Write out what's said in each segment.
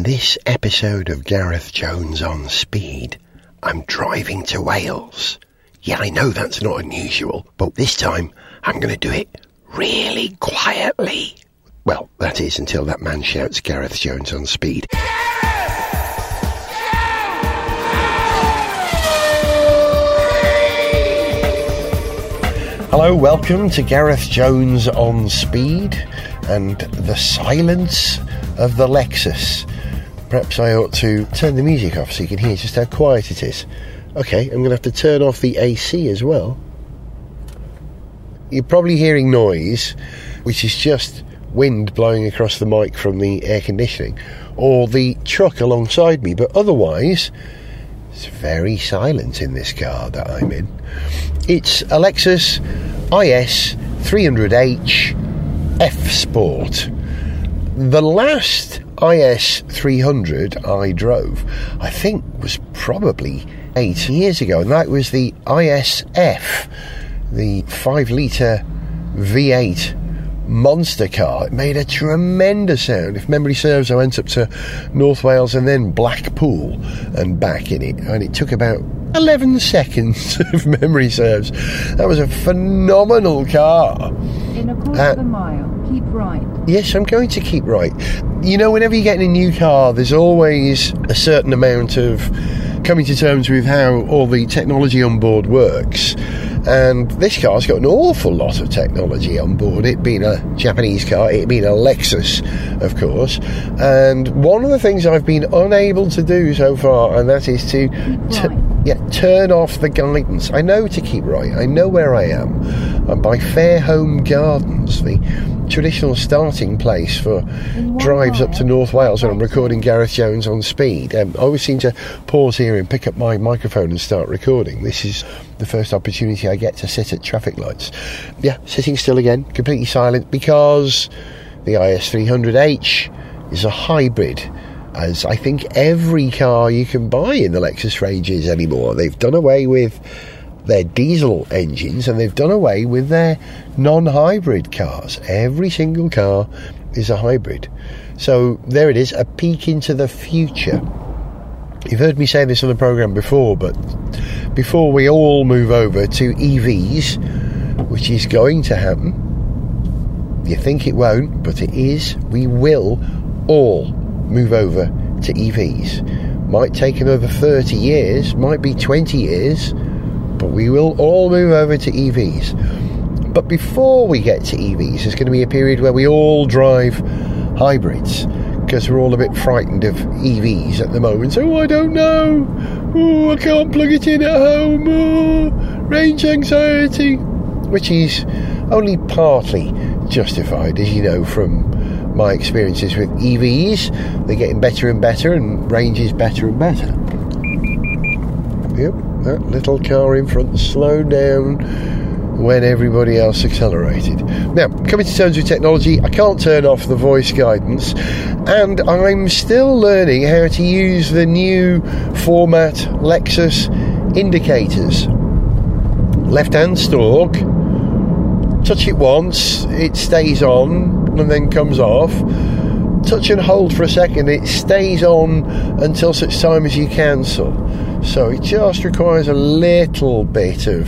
In this episode of Gareth Jones on Speed, I'm driving to Wales. Yeah, I know that's not unusual, but this time I'm going to do it really quietly. Well, that is until that man shouts Gareth Jones on Speed. Hello, welcome to Gareth Jones on Speed and the silence of the Lexus. Perhaps I ought to turn the music off so you can hear just how quiet it is. Okay, I'm going to have to turn off the AC as well. You're probably hearing noise, which is just wind blowing across the mic from the air conditioning, or the truck alongside me, but otherwise, it's very silent in this car that I'm in. It's a Lexus IS 300H F Sport. The last IS 300 I drove, I think, was probably eight years ago, and that was the ISF, the 5 litre V8 monster car. It made a tremendous sound. If memory serves, I went up to North Wales and then Blackpool and back in it, and it took about 11 seconds, if memory serves. That was a phenomenal car. In a quarter Uh, of a mile, keep right. Yes, I'm going to keep right. You know, whenever you get in a new car, there's always a certain amount of coming to terms with how all the technology on board works. And this car's got an awful lot of technology on board. It being a Japanese car, it being a Lexus, of course. And one of the things I've been unable to do so far, and that is to, right. Yeah, turn off the guidance. I know to keep right. I know where I am. I'm by Fairholme Gardens, the traditional starting place for one drives up to North Wales when I'm recording Gareth Jones on speed. Um, I always seem to pause here and pick up my microphone and start recording. This is the first opportunity I get to sit at traffic lights. Yeah, sitting still again, completely silent because the IS300H is a hybrid. As I think every car you can buy in the Lexus range is anymore. They've done away with their diesel engines and they've done away with their non hybrid cars. Every single car is a hybrid. So there it is, a peek into the future. You've heard me say this on the programme before, but before we all move over to EVs, which is going to happen, you think it won't, but it is, we will all move over to EVs. Might take another 30 years, might be 20 years, but we will all move over to EVs. But before we get to EVs, there's going to be a period where we all drive hybrids because we're all a bit frightened of EVs at the moment. Oh, I don't know. Oh, I can't plug it in at home. Oh, range anxiety, which is only partly justified, as you know from my experiences with EVs. They're getting better and better, and range is better and better. Yep, that little car in front slowed down when everybody else accelerated. Now, coming to terms with technology, I can't turn off the voice guidance, and I'm still learning how to use the new format Lexus indicators. Left hand stalk, touch it once, it stays on and then comes off. Touch and hold for a second, it stays on until such time as you cancel. So it just requires a little bit of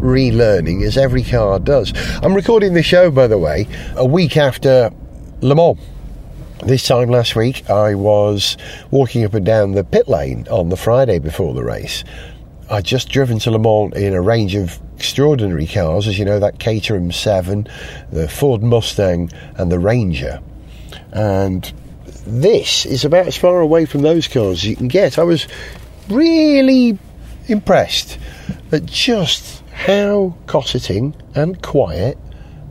relearning, as every car does. I'm recording this show, by the way, a week after Le Mans. This time last week, I was walking up and down the pit lane on the Friday before the race. I'd just driven to Le Mans in a range of extraordinary cars, as you know, that Caterham 7, the Ford Mustang, and the Ranger. And this is about as far away from those cars as you can get. I was really impressed at just how cosseting and quiet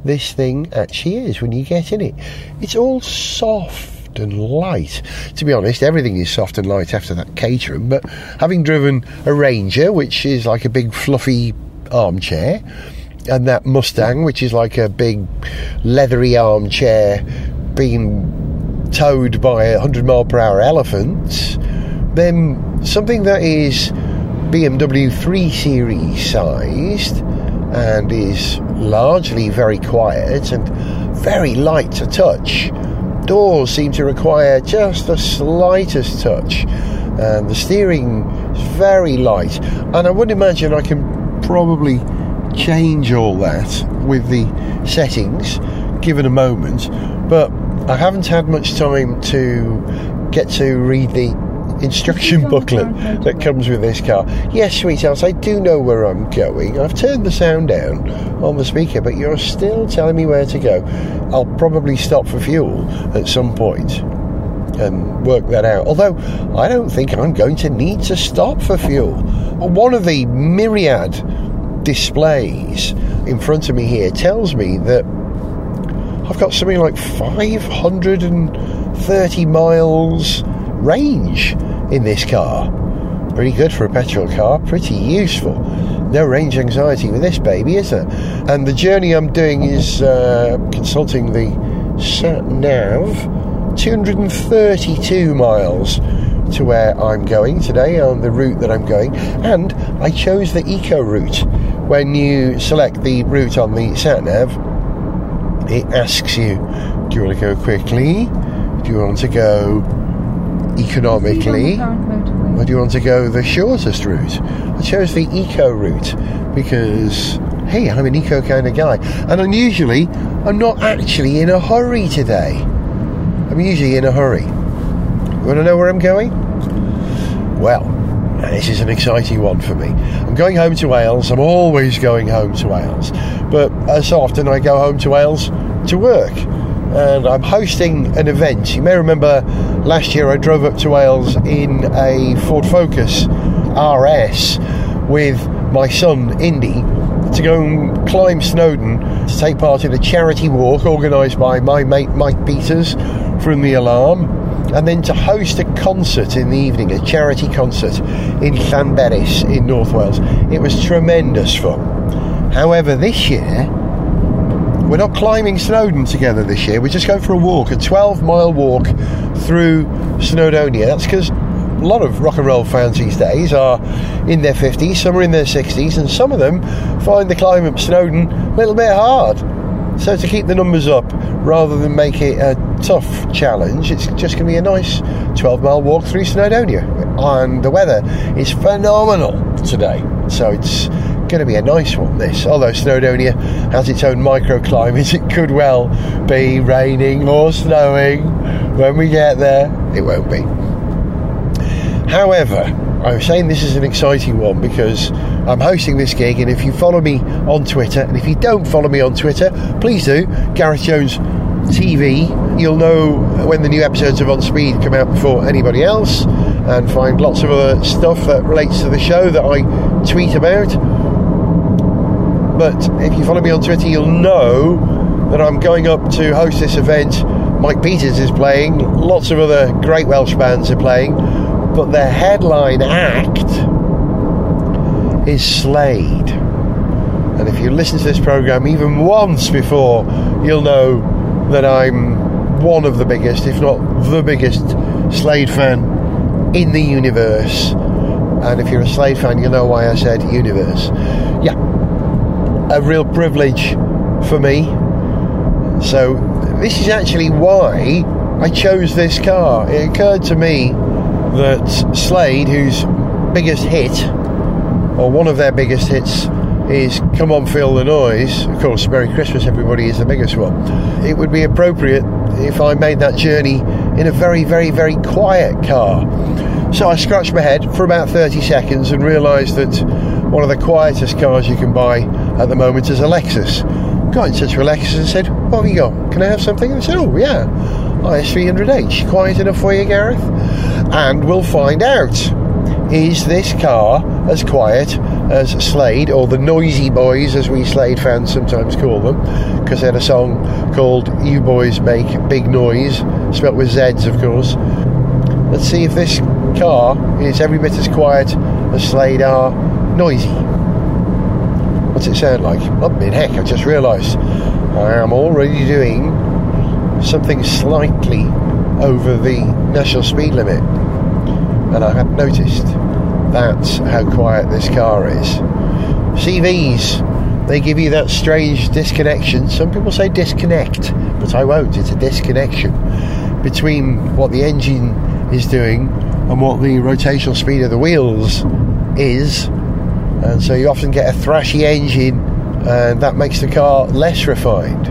this thing actually is when you get in it. It's all soft and light. To be honest, everything is soft and light after that Caterham, but having driven a Ranger, which is like a big fluffy armchair, and that Mustang, which is like a big leathery armchair being towed by a 100 mile per hour elephant, then something that is BMW 3 Series sized and is largely very quiet and very light to touch doors seem to require just the slightest touch. And the steering is very light. And I would imagine I can probably change all that with the settings given a moment. But I haven't had much time to get to read the instruction booklet that comes with this car. Yes, sweetheart, I do know where I'm going. I've turned the sound down on the speaker, but you're still telling me where to go. I'll probably stop for fuel at some point and work that out. Although I don't think I'm going to need to stop for fuel. One of the myriad displays in front of me here tells me that I've got something like 530 miles range in this car. Pretty good for a petrol car, pretty useful. No range anxiety with this baby, is there? And the journey I'm doing is uh, consulting the sat nav, 232 miles to where I'm going today on the route that I'm going, and I chose the eco route. When you select the route on the sat nav, it asks you, do you want to go quickly? Do you want to go economically? Or do you want to go the shortest route? I chose the eco route because, hey, I'm an eco kind of guy. And unusually, I'm not actually in a hurry today. I'm usually in a hurry. You want to know where I'm going? Well, this is an exciting one for me. I'm going home to Wales. I'm always going home to Wales. But uh, as often, I go home to Wales to work and I'm hosting an event. You may remember last year I drove up to Wales in a Ford Focus RS with my son Indy to go and climb Snowdon to take part in a charity walk organised by my mate Mike Peters from The Alarm and then to host a concert in the evening, a charity concert in Llanberis in North Wales. It was tremendous fun. However, this year we're not climbing Snowdon together this year. We're just going for a walk, a 12 mile walk through Snowdonia. That's because a lot of rock and roll fans these days are in their 50s, some are in their 60s, and some of them find the climb up Snowdon a little bit hard. So, to keep the numbers up rather than make it a tough challenge, it's just going to be a nice 12 mile walk through Snowdonia. And the weather is phenomenal today. So, it's going to be a nice one, this. Although Snowdonia has its own microclimate, it could well be raining or snowing when we get there. It won't be. However, I'm saying this is an exciting one because I'm hosting this gig, and if you follow me on Twitter, and if you don't follow me on Twitter, please do, Gareth Jones TV. You'll know when the new episodes of On Speed come out before anybody else, and find lots of other stuff that relates to the show that I tweet about. But if you follow me on Twitter, you'll know that I'm going up to host this event. Mike Peters is playing, lots of other great Welsh bands are playing, but the headline act is Slade. And if you listen to this program even once before, you'll know that I'm one of the biggest, if not the biggest, Slade fan in the universe. And if you're a Slade fan, you'll know why I said universe. Yeah, a real privilege for me. So, this is actually why I chose this car. It occurred to me that Slade, whose biggest hit, or one of their biggest hits, is Come On Feel the Noise. Of course, Merry Christmas, everybody, is the biggest one. It would be appropriate if I made that journey in a very, very, very quiet car. So I scratched my head for about 30 seconds and realised that one of the quietest cars you can buy at the moment is a Lexus. Got in touch with Lexus and said, What have you got? Can I have something? And I said, Oh, yeah, IS300H. Quiet enough for you, Gareth? And we'll find out. Is this car as quiet as Slade, or the Noisy Boys, as we Slade fans sometimes call them? Because they had a song called You Boyz Make Big Noize, spelt with Z's, of course. Let's see if this car is every bit as quiet as Slade are noisy. What's it sound like? Oh, in heck, I just realised I am already doing something slightly over the national speed limit. And I hadn't noticed. That's how quiet this car is. CVTs they give you that strange disconnection. Some people say disconnect, but I won't. It's a disconnection between what the engine is doing and what the rotational speed of the wheels is. And so you often get a thrashy engine, and that makes the car less refined.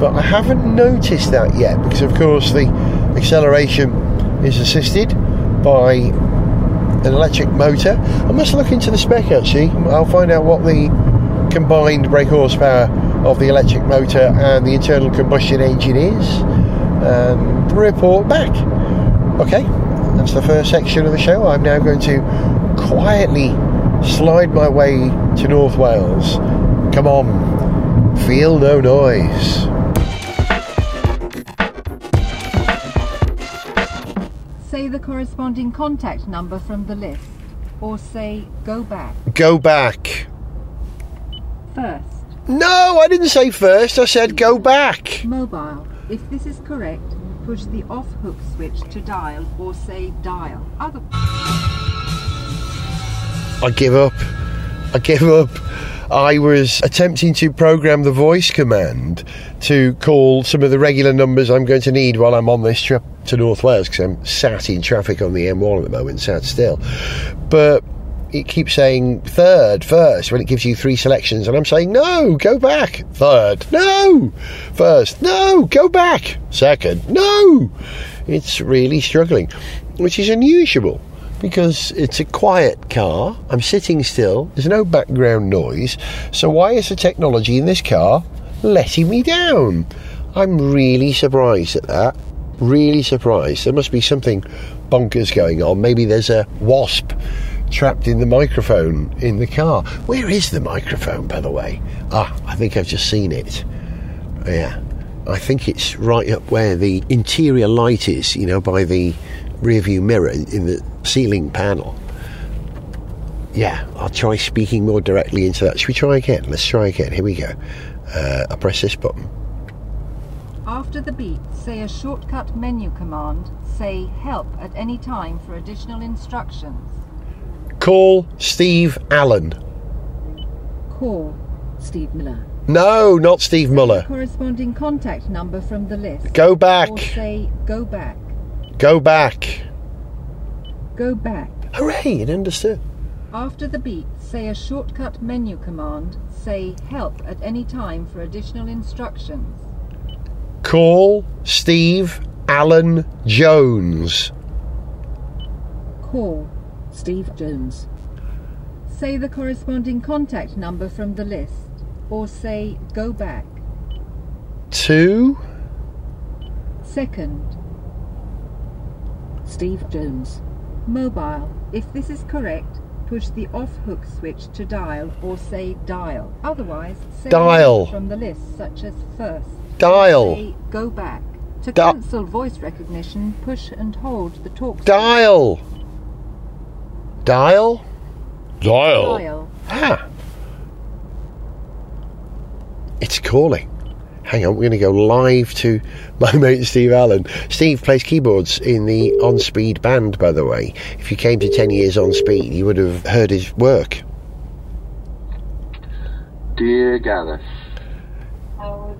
But I haven't noticed that yet because, of course, the acceleration is assisted by an electric motor. I must look into the spec actually. I'll find out what the combined brake horsepower of the electric motor and the internal combustion engine is and report back. Okay, that's the first section of the show. I'm now going to quietly slide my way to North Wales. Come on, feel no noise. Say the corresponding contact number from the list. Or say go back. Go back. First, No, I didn't say first, I said go back. mobile. If this is correct, push the off hook switch to dial or say dial. Other I give up. I give up. I was attempting to program the voice command to call some of the regular numbers I'm going to need while I'm on this trip to North Wales because I'm sat in traffic on the M1 at the moment, sat still. But it keeps saying third, first, when it gives you three selections, and I'm saying no, go back. Third, no. First, no, go back. Second, no. It's really struggling, which is unusual because it's a quiet car. I'm sitting still. There's no background noise. So why is the technology in this car letting me down? I'm really surprised at that. Really surprised. There must be something bonkers going on. Maybe there's a wasp trapped in the microphone in the car. Where is the microphone, by the way? Ah, I think I've just seen it. Yeah. I think it's right up where the interior light is, you know, by the rearview mirror in the ceiling panel. Yeah, I'll try speaking more directly into that. Should we try again? Let's try again. Here we go. Uh, I press this button. After the beep, say a shortcut menu command. Say help at any time for additional instructions. Call Steve Allen. Call Steve Miller. No, not Steve Muller. Corresponding contact number from the list. Go back. Or say go back. Go back. Go back. Hooray, it understood. After the beep, say a shortcut menu command. Say help at any time for additional instructions. Call Steve Allen Jones. Call Steve Jones. Say the corresponding contact number from the list. Or say go back. Two. Second. Steve Jones. Mobile. If this is correct, push the off hook switch to dial or say dial. Otherwise, say Dial. from the list such as first. Dial. Say go back. To Di- cancel voice recognition, push and hold the talk switch. Dial. Dial? Dial. Dial. Ah. It's calling. Hang on, we're going to go live to my mate Steve Allen. Steve plays keyboards in the On Speed band, by the way. If you came to 10 years on Speed, you would have heard his work. Dear Gareth,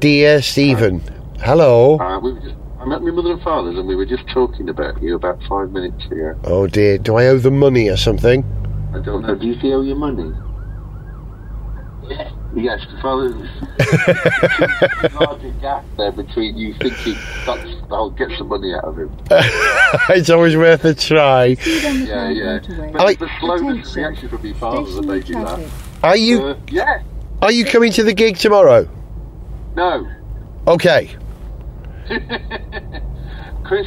Dear Stephen, hello. uh, we were just, I'm at my mother and father's and we were just talking about you about five minutes ago. Oh dear, do I owe them money or something? I don't know, do you owe your money? Yes, the father's larger gap there between you thinking that's, I'll get some money out of him. it's always worth a try. Speed on the Yeah, current yeah. motorway. But I- the slowness of Attention. reaction from your father's a Stationary baby traffic. laugh. Are you Uh, yeah, are you coming to the gig tomorrow? no. Okay. Chris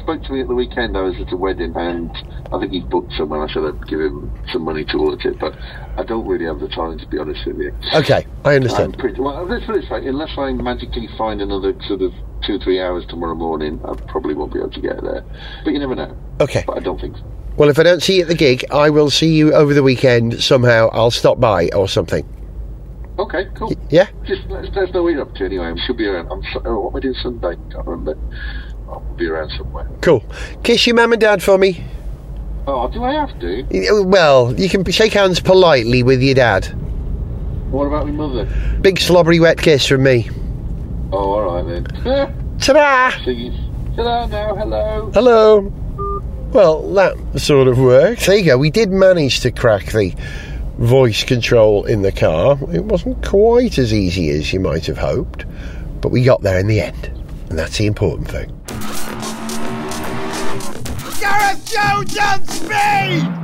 spoke to me at the weekend. I was at a wedding, and I think he's booked someone. I said I'd give him some money towards it, but I don't really have the time to be honest with you. Okay, I I'm understand. pretty well. Let's put it way: unless I magically find another sort of two or three hours tomorrow morning, I probably won't be able to get there. But you never know. Okay. But I don't think so. Well, if I don't see you at the gig, I will see you over the weekend somehow. I'll stop by or something. Okay, cool. Yeah? Just let us, know what you're up to anyway. I should be around. I'm so, oh, what am I doing Sunday? Can't remember. I'll be around somewhere. Cool. Kiss your mum and dad for me. Oh, do I have to? Uh, well, you can shake hands politely with your dad. What about my mother? Big slobbery wet kiss from me. Oh, all right then. Ta-da! hello now, hello. Hello. Well, that sort of worked. There you go. We did manage to crack the voice control in the car. It wasn't quite as easy as you might have hoped, but we got there in the end, and that's the important thing. On speed!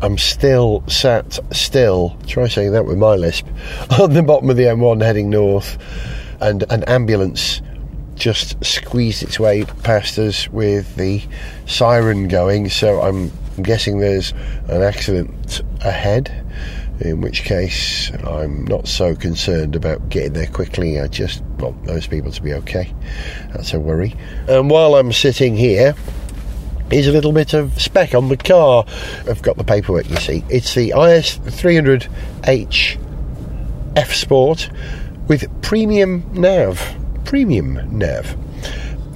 I'm still sat still. Try saying that with my lisp. On the bottom of the M1 heading north, and an ambulance just squeezed its way past us with the siren going. So I'm guessing there's an accident ahead. In which case, I'm not so concerned about getting there quickly. I just want those people to be okay. That's a worry. And while I'm sitting here, here, is a little bit of spec on the car. I've got the paperwork, you see. It's the IS 300H F Sport with premium nav. Premium nav.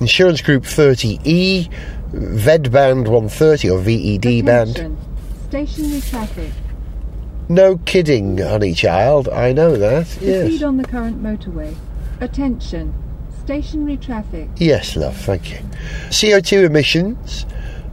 Insurance Group 30E, VED band 130 or VED band. Stationary traffic. No kidding, honey child. I know that. Proceed Yes. on the current motorway. Attention. Stationary traffic. Yes, love, thank you. CO2 emissions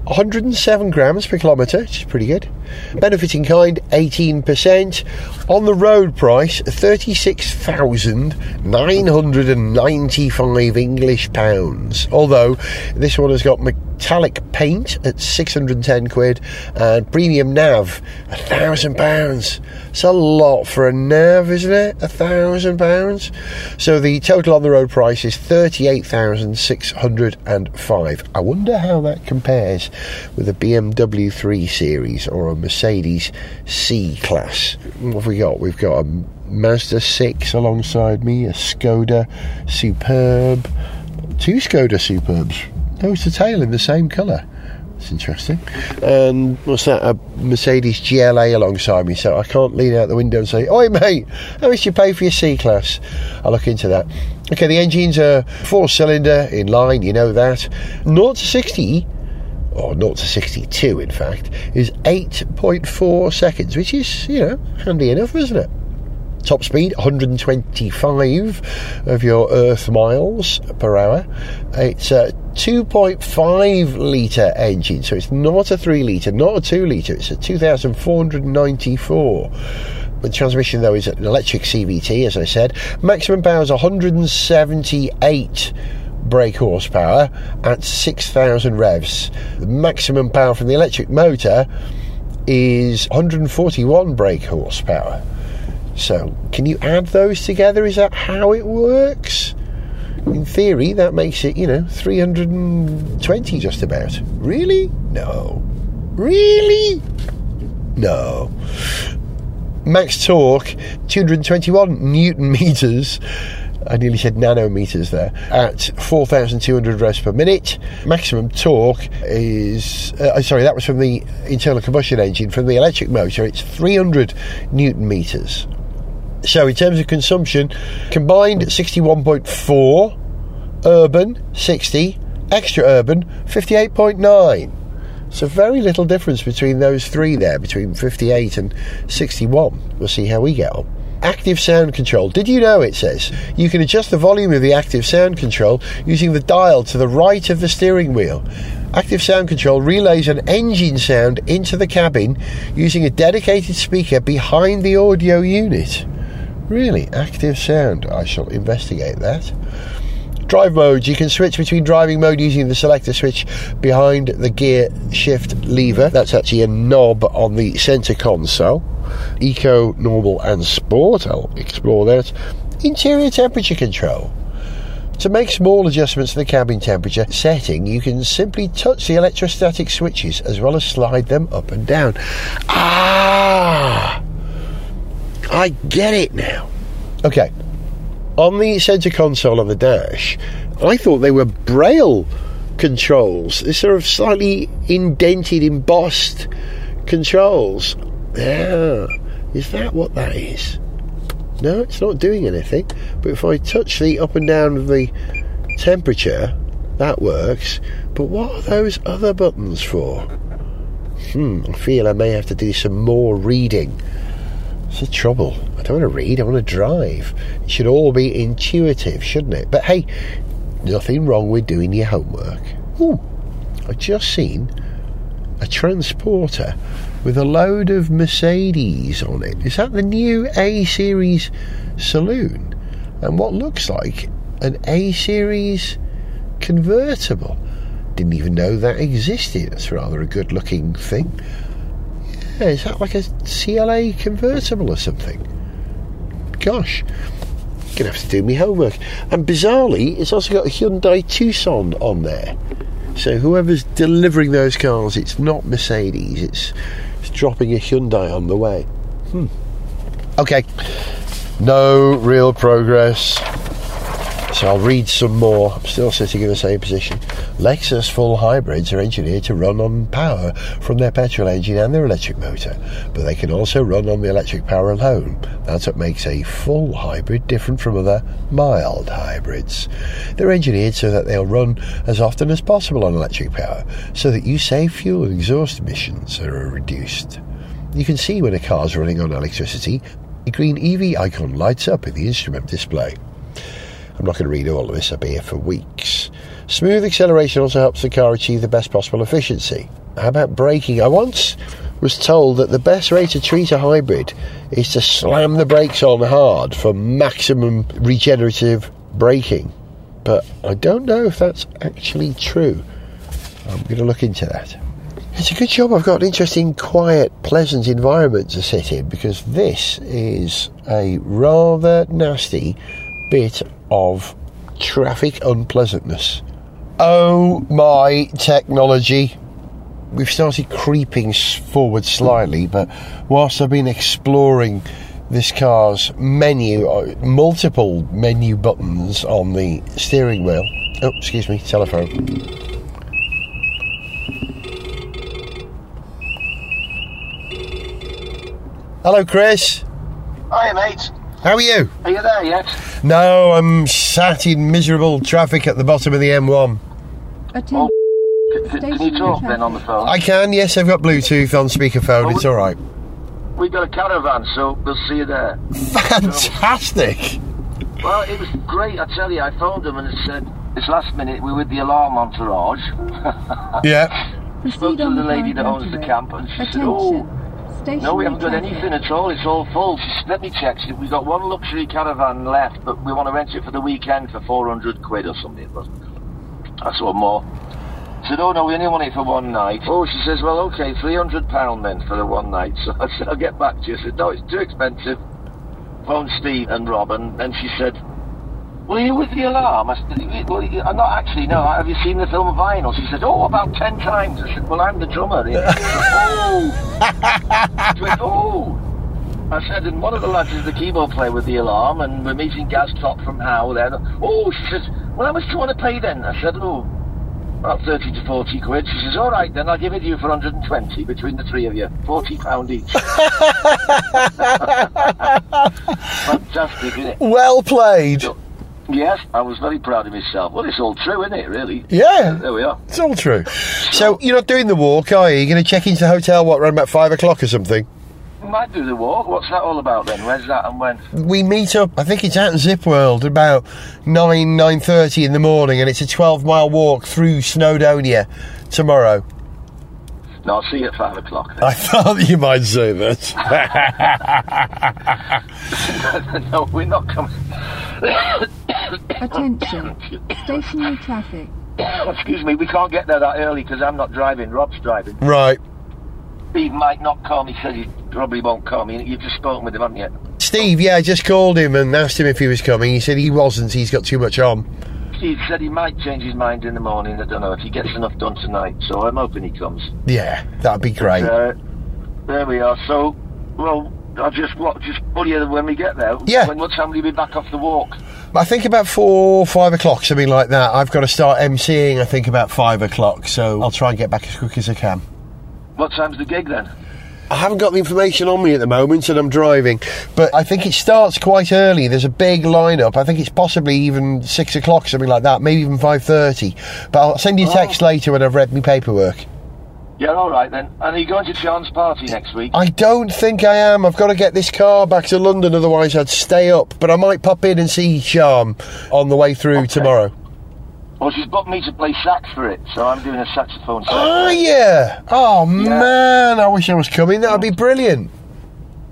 107 grams per kilometre, which is pretty good. Benefit in kind 18%. On the road price 36,995 English pounds. Although this one has got metallic paint at 610 quid and premium nav a thousand pounds. It's a lot for a nav, isn't it? A thousand pounds. So the total on the road price is 38,605. I wonder how that compares with a BMW 3 Series or a Mercedes C Class. What have we got? We've got a Mazda 6 alongside me, a Skoda Superb, two Skoda Superbs, nose to tail in the same colour. It's interesting. And what's that? A Mercedes GLA alongside me, so I can't lean out the window and say, Oi, mate, how much you pay for your C Class? I'll look into that. Okay, the engines are four cylinder in line, you know that. 0 to 60 or 0 to 62 in fact, is 8.4 seconds, which is, you know, handy enough, isn't it? Top speed 125 of your Earth miles per hour. It's a 2.5 litre engine, so it's not a 3 litre, not a 2 litre, it's a 2494. The transmission, though, is an electric CVT, as I said. Maximum power is 178 brake horsepower at 6,000 revs. The maximum power from the electric motor is 141 brake horsepower. So, can you add those together? Is that how it works? In theory, that makes it, you know, 320 just about. Really? No. Really? No. Max torque, 221 newton meters. I nearly said nanometers there, at 4,200 revs per minute. Maximum torque is, uh, sorry, that was from the internal combustion engine. From the electric motor, it's 300 newton meters. So, in terms of consumption, combined 61.4, urban 60, extra urban 58.9. So, very little difference between those three there, between 58 and 61. We'll see how we get on. Active sound control. Did you know it says you can adjust the volume of the active sound control using the dial to the right of the steering wheel? Active sound control relays an engine sound into the cabin using a dedicated speaker behind the audio unit. Really, active sound. I shall investigate that. Drive modes. You can switch between driving mode using the selector switch behind the gear shift lever. That's actually a knob on the centre console. Eco, normal, and sport. I'll explore that. Interior temperature control. To make small adjustments to the cabin temperature setting, you can simply touch the electrostatic switches as well as slide them up and down. Ah! I get it now. Okay. On the centre console on the dash, I thought they were braille controls. They're sort of slightly indented, embossed controls. Yeah. Is that what that is? No, it's not doing anything. But if I touch the up and down of the temperature, that works. But what are those other buttons for? Hmm, I feel I may have to do some more reading It's a trouble. I don't want to read, I want to drive. It should all be intuitive, shouldn't it? But hey, nothing wrong with doing your homework. Ooh, I just seen a transporter with a load of Mercedes on it. Is that the new A Series saloon? And what looks like an A Series convertible. Didn't even know that existed. That's rather a good looking thing. Yeah, is that like a CLA convertible or something? Gosh, gonna have to do my homework. And bizarrely, it's also got a Hyundai Tucson on there. So whoever's delivering those cars, it's not Mercedes. It's, it's dropping a Hyundai on the way. Hmm. Okay. No real progress. So I'll read some more. I'm still sitting in the same position. Lexus full hybrids are engineered to run on power from their petrol engine and their electric motor, but they can also run on the electric power alone. That's what makes a full hybrid different from other mild hybrids. They're engineered so that they'll run as often as possible on electric power, so that you save fuel and exhaust emissions are reduced. You can see when a car's running on electricity. The green EV icon lights up in the instrument display. I'm not going to read all of this, I'll be here for weeks. Smooth acceleration also helps the car achieve the best possible efficiency. How about braking? I once was told that the best way to treat a hybrid is to slam the brakes on hard for maximum regenerative braking. But I don't know if that's actually true. I'm going to look into that. It's a good job I've got an interesting, quiet, pleasant environment to sit in because this is a rather nasty bit of traffic unpleasantness. Oh my technology. We've started creeping forward slightly, but whilst I've been exploring this car's menu, uh, multiple menu buttons on the steering wheel. Oh, excuse me, telephone. Hello, Chris. Hi, mate. How are you? Are you there yet? No, I'm sat in miserable traffic at the bottom of the M1. Attention. Can, can you talk then on the phone? I can, yes, I've got Bluetooth on speakerphone, oh, it's alright. We've got a caravan, so we'll see you there. Fantastic! Well, it was great. I tell you, I phoned them and it said it's last minute. We're with the alarm entourage. Yeah. Spoke to the lady that owns the camp, and she said, "Oh, Stationary no, we haven't got anything at all. It's all full." She said, "Let me check." "We've got one luxury caravan left, but we want to rent it for the weekend for 400 quid or something." But I saw more. Said, "Oh no, we only want it for one night." Oh, she says, "Well, okay, 300 pound then for the one night." So I said, "I'll get back to you." I said, "No, it's too expensive." Phoned Steve and Rob, and then she said. Well, you with the alarm? I said, well, I'm uh, not actually, no. Have you seen the film Vinyl? She said, oh, about ten times. I said, well, I'm the drummer. Said, oh. She went, oh. I said, and one of the lads is the keyboard player with the alarm, and we're meeting Gaz Top from How then. Oh, she says, well, how much do you want to pay then? I said, oh, about 30 to 40 quid. She says, all right, then I'll give it to you for 120 between the three of you. 40 pound each. Fantastic, isn't it? Well played. Yes, I was very proud of myself. Well, it's all true, isn't it, really? Yeah, There we are. it's all true. So, you're not doing the walk, are you? You're going to check into the hotel, what, around about five o'clock or something? Might do the walk. What's that all about then? Where's that and when? We meet up, I think it's at Zip World, about 9, 9.30 in the morning, and it's a 12-mile walk through Snowdonia tomorrow. No, I'll see you at five o'clock. Then. I thought you might say that. No, we're not coming. Attention. Stationary traffic. Excuse me, we can't get there that early because I'm not driving. Rob's driving. right. Steve might not come. He said he probably won't come. You- You've just spoken with him, haven't you? Steve, yeah, I just called him and asked him if he was coming. He said he wasn't, he's got too much on. Steve said he might change his mind in the morning. I don't know if he gets enough done tonight. So I'm hoping he comes. Yeah, that'd be great. Uh, there we are. So, well, I'll just what, just pull you when we get there. Yeah. When what time will you be back off the walk? I think about four, five o'clock, something like that. I've got to start emceeing, I think, about five o'clock, so I'll try and get back as quick as I can. What time's the gig then? I haven't got the information on me at the moment and I'm driving, but I think it starts quite early. There's a big lineup. I think it's possibly even six o'clock, something like that, maybe even 5.30. But I'll send you a text oh. later when I've read my paperwork. Yeah, all right then. And are you going to Sean's party next week? I don't think I am. I've got to get this car back to London, otherwise I'd stay up. But I might pop in and see Charm on the way through tomorrow. Well, she's booked me to play sax for it, so I'm doing a saxophone set. Oh yeah! Oh man, I wish I was coming. That'd be brilliant.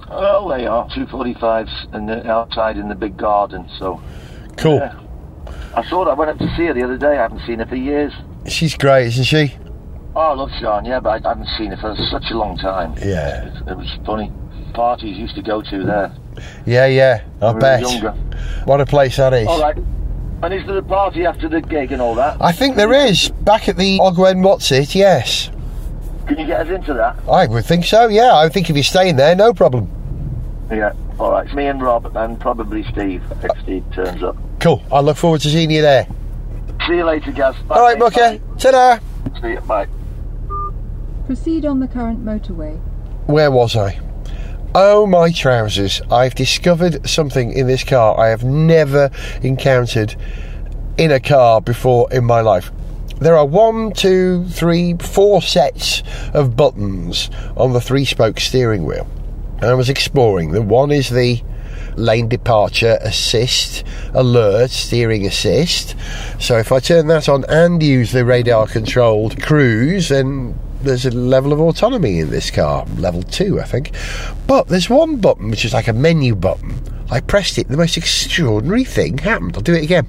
Oh, they are two forty-fives and uh, outside in the big garden. So Cool. Yeah. I saw that. I went up to see her the other day. I haven't seen her for years. She's great, isn't she? Oh, I love Sean. Yeah, but I haven't seen her for such a long time. Yeah. It, it was funny. Parties used to go to there. Yeah, yeah. I when we were bet. Younger. What a place that is. All right. And is there a party after the gig and all that? I think there is back at the Ogwen What's It. Yes, Can you get us into that? I would think so. Yeah, I think if you're staying there, no problem. Yeah. All right. It's me and Rob and probably Steve if Steve turns up. Cool. I look forward to seeing you there. See you later. Bye, All right. Mucker. Ta-da. See you. Bye. Proceed on the current motorway. Where was I? Oh my trousers! I've discovered something in this car I have never encountered in a car before in my life. There are one, two, three, four sets of buttons on the three spoke steering wheel. And I was exploring them. One is the lane departure assist, alert, steering assist. So if I turn that on and use the radar controlled cruise, then there's a level of autonomy in this car, level two, I think. But there's one button which is like a menu button. I pressed it, the most extraordinary thing happened. I'll do it again.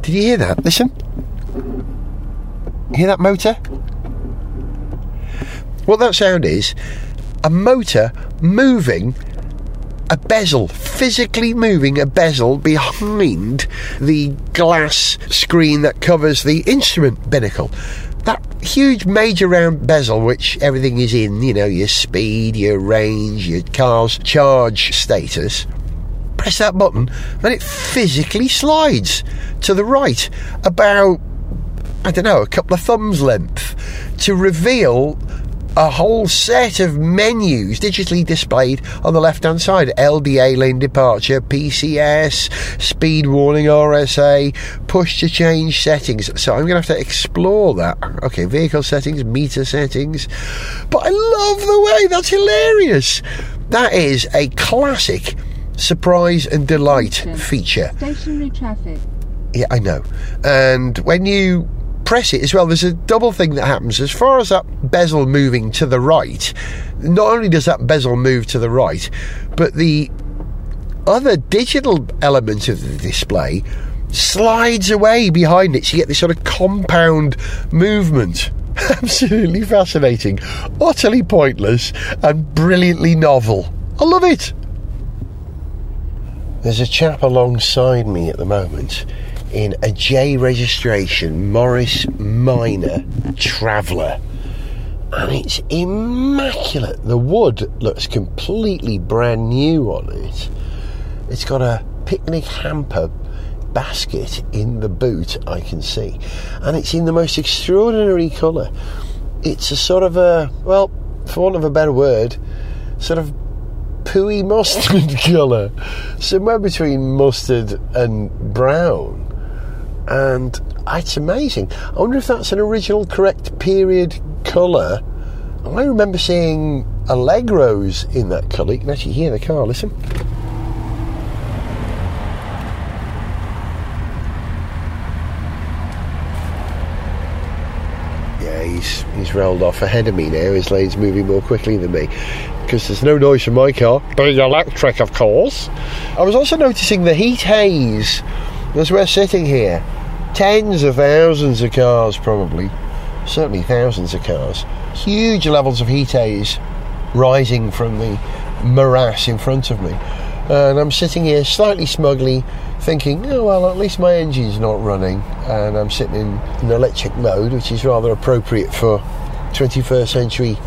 Did you hear that? Listen. Hear that motor? What that sound is a motor moving a bezel, physically moving a bezel behind the glass screen that covers the instrument binnacle. That huge major round bezel, which everything is in, you know, your speed, your range, your car's charge status. Press that button and it physically slides to the right about, I don't know, a couple of thumbs length to reveal a whole set of menus digitally displayed on the left hand side LDA lane departure, PCS, speed warning, RSA, push to change settings. So I'm going to have to explore that. Okay, vehicle settings, meter settings. But I love the way that's hilarious. That is a classic surprise and delight feature. Stationary traffic. Yeah, I know. And when you press it as well, there's a double thing that happens. As far as that bezel moving to the right, not only does that bezel move to the right, but the other digital element of the display slides away behind it. So you get this sort of compound movement. Absolutely fascinating, utterly pointless, and brilliantly novel. I love it. There's a chap alongside me at the moment in a J registration Morris Minor Traveller. And it's immaculate. The wood looks completely brand new on it. It's got a picnic hamper basket in the boot, I can see. And it's in the most extraordinary colour. It's a sort of a, well, for want of a better word, sort of pooey mustard colour, somewhere between mustard and brown. And it's amazing. I wonder if that's an original correct period colour. I remember seeing Allegros in that colour. You can actually hear the car, listen. Yeah, he's he's rolled off ahead of me now. His lane's moving more quickly than me because there's no noise from my car. Being electric, of course. I was also noticing the heat haze as we're sitting here. Tens of thousands of cars, probably. Certainly thousands of cars. Huge levels of heat haze rising from the morass in front of me. And I'm sitting here slightly smugly thinking, oh well, at least my engine's not running. And I'm sitting in an electric mode, which is rather appropriate for 21st century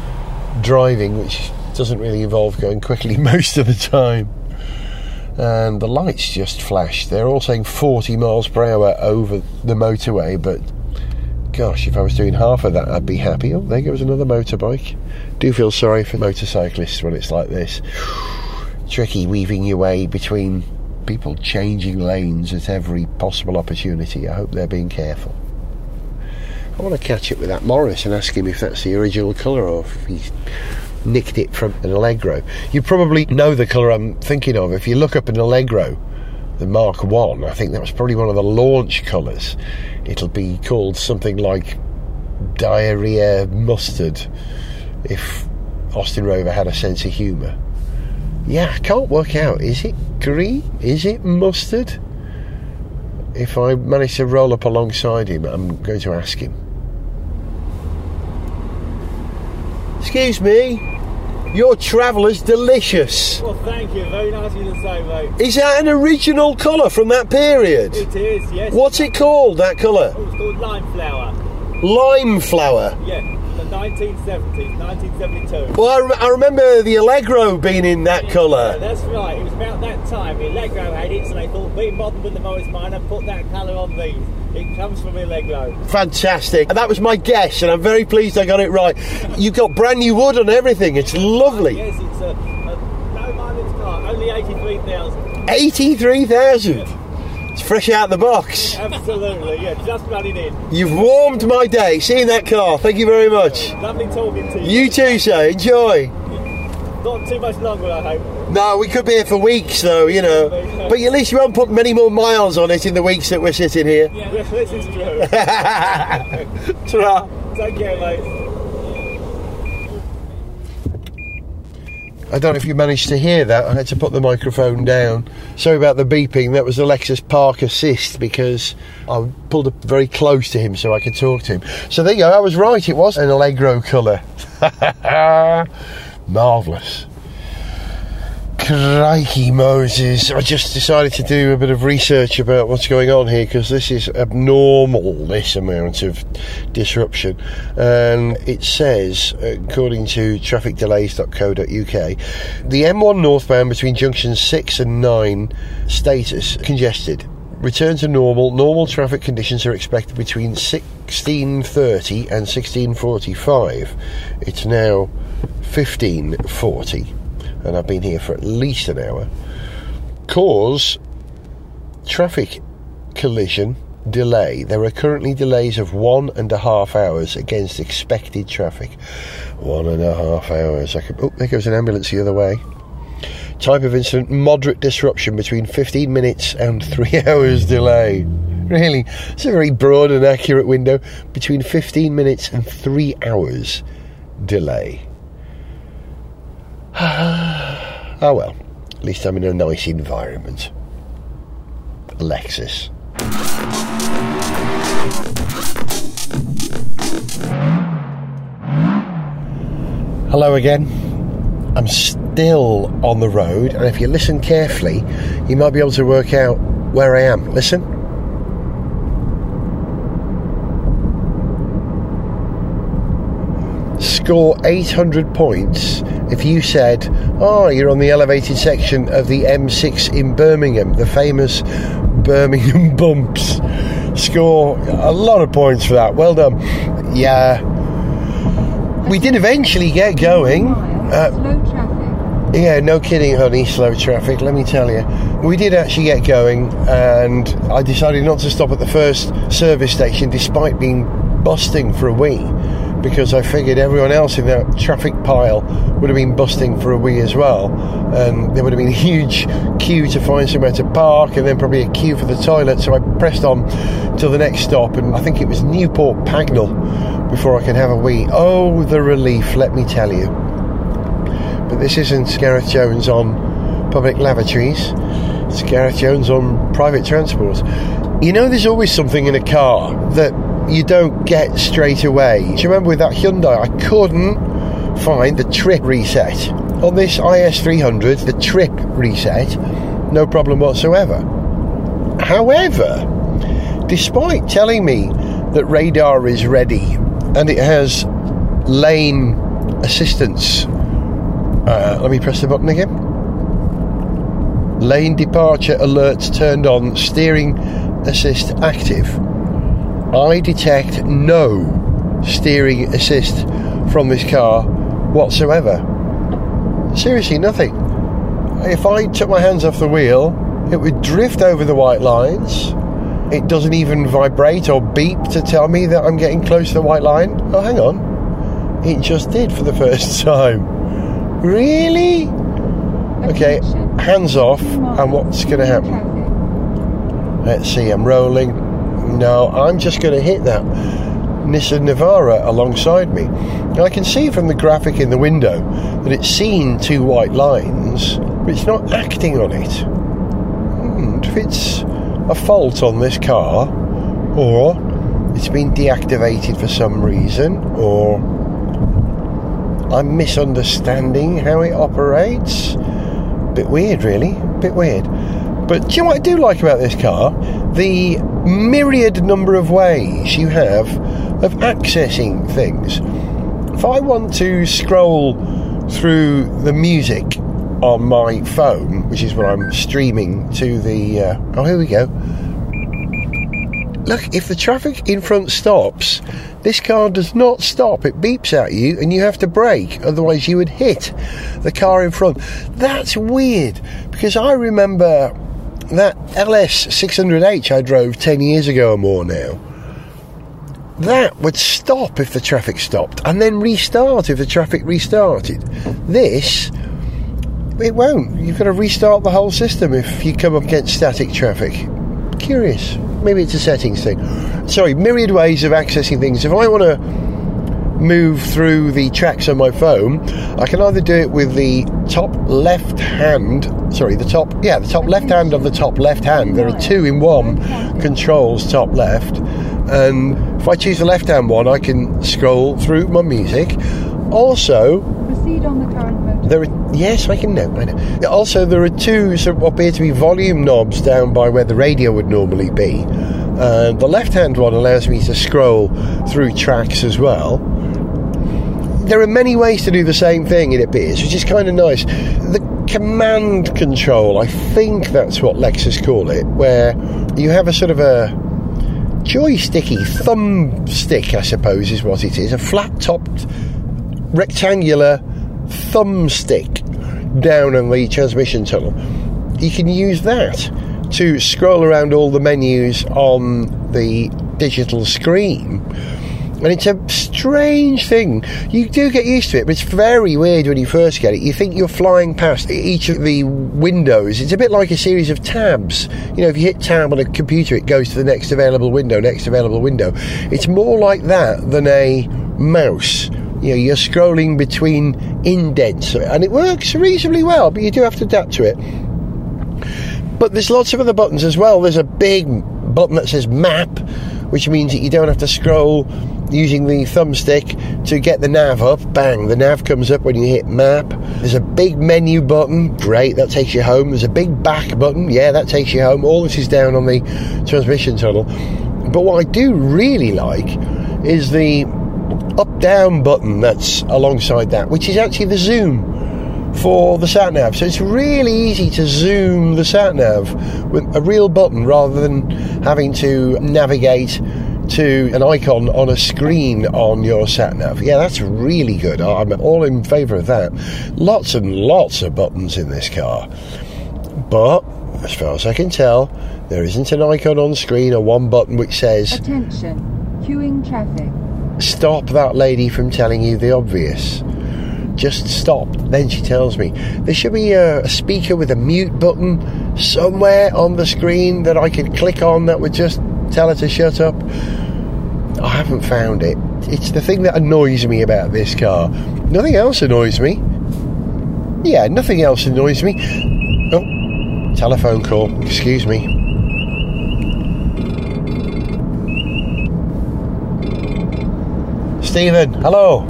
driving, which doesn't really involve going quickly most of the time. And the lights just flashed. They're all saying 40 miles per hour over the motorway, but gosh, if I was doing half of that, I'd be happy. Oh, there goes another motorbike. Do feel sorry for motorcyclists when it's like this. Tricky weaving your way between people changing lanes at every possible opportunity. I hope they're being careful. I want to catch up with that Morris and ask him if that's the original colour or if he's nicked it from an Allegro. You probably know the colour I'm thinking of. If you look up an Allegro, the Mark 1, I think that was probably one of the launch colours. It'll be called something like diarrhea mustard if Austin Rover had a sense of humour. Yeah, I can't work out. Is it green? Is it mustard? If I manage to roll up alongside him, I'm going to ask him. Excuse me, your traveller's delicious. Well, thank you. Very nice of you to say, mate. Is that an original colour from that period? It is, yes. What's it called, that colour? Oh, it's called lime flower. Lime flower. Yeah, the 1970s, 1972. Well, I, rem- I remember the Allegro being in that Yeah, colour. that's right. It was about that time. The Allegro had it, so they thought, be modern with the Morris Minor, put that colour on these. It comes from Allegro. Fantastic. And that was my guess, and I'm very pleased I got it right. You've got brand new wood on everything. It's lovely. Yes, it's a, a no mileage car, only 83,000. 83,000. It's fresh out the box. Absolutely, yeah, just running in. You've warmed my day seeing that car. Thank you very much. Lovely talking to you. You too, sir. Enjoy. Not too much longer, I hope. No, we could be here for weeks, though, you know. But at least you won't put many more miles on it in the weeks that we're sitting here. Yeah, this is true. Ta-ra. Take care, mate. I don't know if you managed to hear that. I had to put the microphone down. Sorry about the beeping. That was the Lexus Park Assist because I pulled up very close to him so I could talk to him. So there you go. I was right. It was an Allegro colour. Marvellous. Crikey Moses. I just decided to do a bit of research about what's going on here because this is abnormal, this amount of disruption. And it says, according to trafficdelays.co.uk, the M1 northbound between junctions 6 and 9 status congested. Return to normal. Normal traffic conditions are expected between 16.30 and 16.45. It's now 15.40 and I've been here for at least an hour, cause traffic collision delay. There are currently delays of one and a half hours against expected traffic. One and a half hours. I could, oh, there goes an ambulance the other way. Type of incident moderate disruption between 15 minutes and three hours delay. Really, it's a very broad and accurate window between 15 minutes and three hours delay. Oh well, at least I'm in a nice environment. Alexis. Hello again. I'm still on the road, and if you listen carefully, you might be able to work out where I am. Listen. Score 800 points if you said, Oh, you're on the elevated section of the M6 in Birmingham, the famous Birmingham bumps. Score a lot of points for that. Well done. Yeah. We did eventually get going. Uh, yeah, no kidding, honey. Slow traffic, let me tell you. We did actually get going, and I decided not to stop at the first service station despite being busting for a wee because I figured everyone else in that traffic pile would have been busting for a wee as well, and there would have been a huge queue to find somewhere to park, and then probably a queue for the toilet. So I pressed on till the next stop, and I think it was Newport Pagnell before I could have a wee. Oh, the relief, let me tell you. But this isn't Gareth Jones on public lavatories. It's Gareth Jones on private transport. You know, there's always something in a car that you don't get straight away. Do you remember with that Hyundai? I couldn't find the trip reset. On this IS300, the trip reset, no problem whatsoever. However, despite telling me that radar is ready and it has lane assistance, uh, let me press the button again. Lane departure alerts turned on, steering assist active. I detect no steering assist from this car whatsoever. Seriously, nothing. If I took my hands off the wheel, it would drift over the white lines it doesn't even vibrate or beep to tell me that I'm getting close to the white line. Oh, hang on. It just did for the first time. Really? Okay, hands off, and what's going to happen? Let's see, I'm rolling. No, I'm just going to hit that Nissan Navara alongside me. I can see from the graphic in the window that it's seen two white lines, but it's not acting on it. Hmm, if it's a fault on this car, or it's been deactivated for some reason, or I'm misunderstanding how it operates. Bit weird, really. Bit weird. But do you know what I do like about this car? The myriad number of ways you have of accessing things. If I want to scroll through the music on my phone, which is what I'm streaming to the. Uh, oh, here we go. Look, if the traffic in front stops, this car does not stop. It beeps at you and you have to brake, otherwise, you would hit the car in front. That's weird because I remember that LS 600H I drove 10 years ago or more now. That would stop if the traffic stopped and then restart if the traffic restarted. This, it won't. You've got to restart the whole system if you come up against static traffic. Curious. Maybe it's a settings thing. Sorry, myriad ways of accessing things. If I want to move through the tracks on my phone, I can either do it with the top left hand, sorry, the top, yeah, the top left hand of the top left hand. There are two in one controls, top left. And if I choose the left hand one, I can scroll through my music. Also, Proceed on the current motor. there are yes, I can know. I know. Also, there are two sort of what appear to be volume knobs down by where the radio would normally be. Uh, the left-hand one allows me to scroll through tracks as well. There are many ways to do the same thing, it appears, which is kind of nice. The command control, I think that's what Lexus call it, where you have a sort of a joysticky thumbstick, I suppose, is what it is, a flat-topped rectangular thumbstick down on the transmission tunnel. You can use that to scroll around all the menus on the digital screen. And it's a strange thing. You do get used to it, but it's very weird when you first get it. You think you're flying past each of the windows. It's a bit like a series of tabs. You know, if you hit tab on a computer, it goes to the next available window, next available window. It's more like that than a mouse. You know, you're scrolling between indents, and it works reasonably well, but you do have to adapt to it. But there's lots of other buttons as well. There's a big button that says map, which means that you don't have to scroll using the thumbstick to get the nav up. Bang, the nav comes up when you hit map. There's a big menu button, great, that takes you home. There's a big back button, yeah, that takes you home. All this is down on the transmission tunnel. But what I do really like is the up down button that's alongside that, which is actually the zoom for the sat nav. So it's really easy to zoom the sat nav with a real button rather than having to navigate to an icon on a screen on your sat nav. Yeah, that's really good. I'm all in favour of that. Lots and lots of buttons in this car. But as far as I can tell, there isn't an icon on screen or one button which says Attention. Queuing traffic. stop that lady from telling you the obvious. Just stop. Then she tells me. There should be a, a, speaker with a mute button somewhere on the screen that I could click on that would just tell her to shut up. I haven't found it. It's the thing that annoys me about this car. Nothing else annoys me. Yeah, nothing else annoys me. Oh, telephone call. Excuse me. Stephen, hello.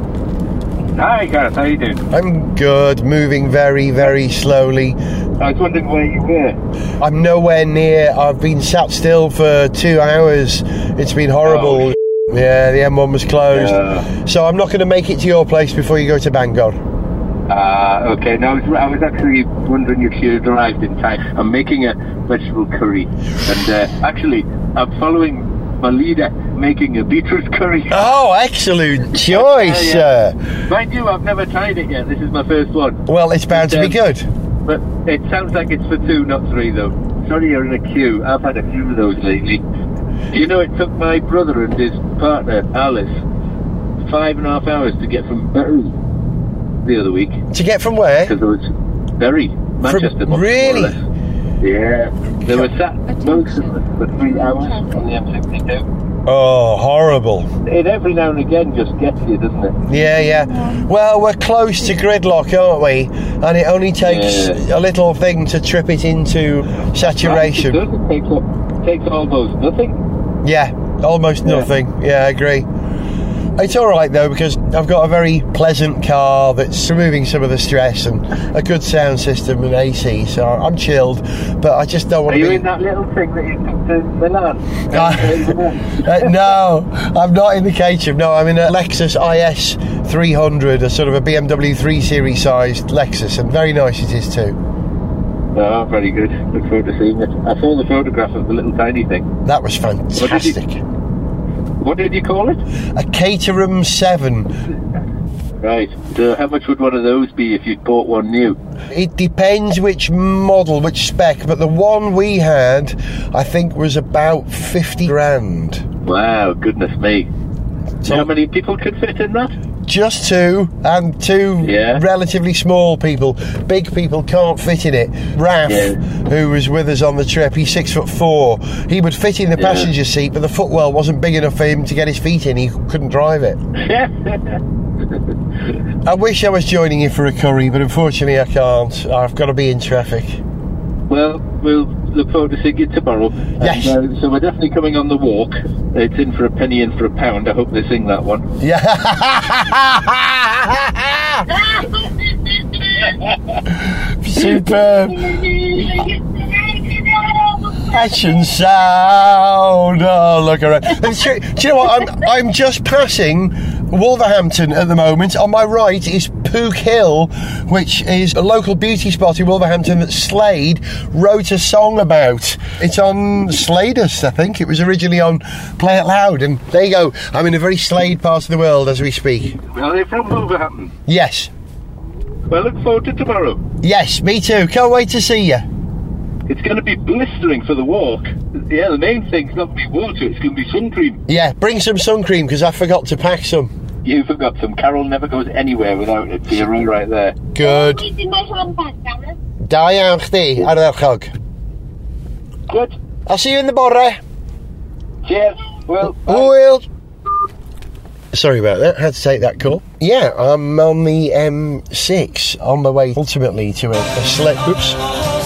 Hi, Gareth. How you doing? I'm good, moving very, very slowly. I was wondering where you were. I'm nowhere near. I've been sat still for two hours. It's been horrible. Oh, yeah, the M1 was closed. Yeah. So I'm not going to make it to your place before you go to Bangor. Ah, okay. Now, I was, I was actually wondering if you had arrived in time. I'm making a vegetable curry, and uh, actually, I'm following my leader making a beetroot curry. Oh, excellent choice. Yeah, uh, Mind you, I've never tried it yet. This is my first one. well, it's bound to be Um, good. But it sounds like it's for two, not three, though. Sorry, you're in a queue. I've had a few of those lately. Do you know it took my brother and his partner Alice five and a half hours to get from Bury the other week To get from where? because there was Bury, Manchester. more or really? Yeah, they were sat most of them for three hours on the M62. Oh, horrible. It every now and again just gets you, doesn't it? Yeah, yeah. Well, we're close to gridlock, aren't we? And it only takes a little thing to trip it into saturation. It does. It takes, up, takes almost nothing. Yeah, almost Yeah. nothing. Yeah, I agree. It's all right though because I've got a very pleasant car that's removing some of the stress and a good sound system and AC, so I'm chilled. But I just don't Are want to Are you be. in that little thing that you took to Milan? Uh, no, I'm not in the Caterham. No, I'm in a Lexus IS 300, a sort of a BMW 3 Series sized Lexus, and very nice it is too. Oh, very good. Look forward to seeing it. I saw the photograph of the little tiny thing. That was fantastic. What did you call it? A Caterham 7. Right. So how much would one of those be if you'd bought one new? It depends which model, which spec, but the one we had, I think, was about 50 grand. Wow, goodness me. So- how many people could fit in that? Just two, and two Yeah. relatively small people. Big people can't fit in it. Raf, Yeah. who was with us on the trip, he's six foot four. He would fit in the Yeah. passenger seat, but the footwell wasn't big enough for him to get his feet in. He couldn't drive it. I wish I was joining you for a curry, but unfortunately I can't. I've got to be in traffic. Well, we'll look forward to seeing you tomorrow. Yes. And, uh, so we're definitely coming on the walk. It's in for a penny, in for a pound. I hope they sing that one. Yeah. Superb. Action sound. Oh, look around. Do, do you know what? I'm, I'm just passing Wolverhampton at the moment. On my right is Pouk Hill, which is a local beauty spot in Wolverhampton that Slade wrote a song about. It's on Sladest, I think. It was originally on Play It Loud. And there you go. I'm in a very Slade part of the world as we speak. Are they from Wolverhampton? Yes. Well, look forward to tomorrow. Yes, me too. Can't wait to see you. It's going to be blistering for the walk. Yeah, the main thing's not going to be water, it's going to be sun cream. Yeah, bring some sun cream because I forgot to pack some. You forgot some. Carol never goes anywhere without it, so you're all right there. Good. Da iawn chdi, ardderchog. Good. I'll see you in the bore. Cheers. Well, bye. Will. Sorry about that. Had to take that call. Yeah, I'm on the M6 on my way ultimately to a, a sled. Oops.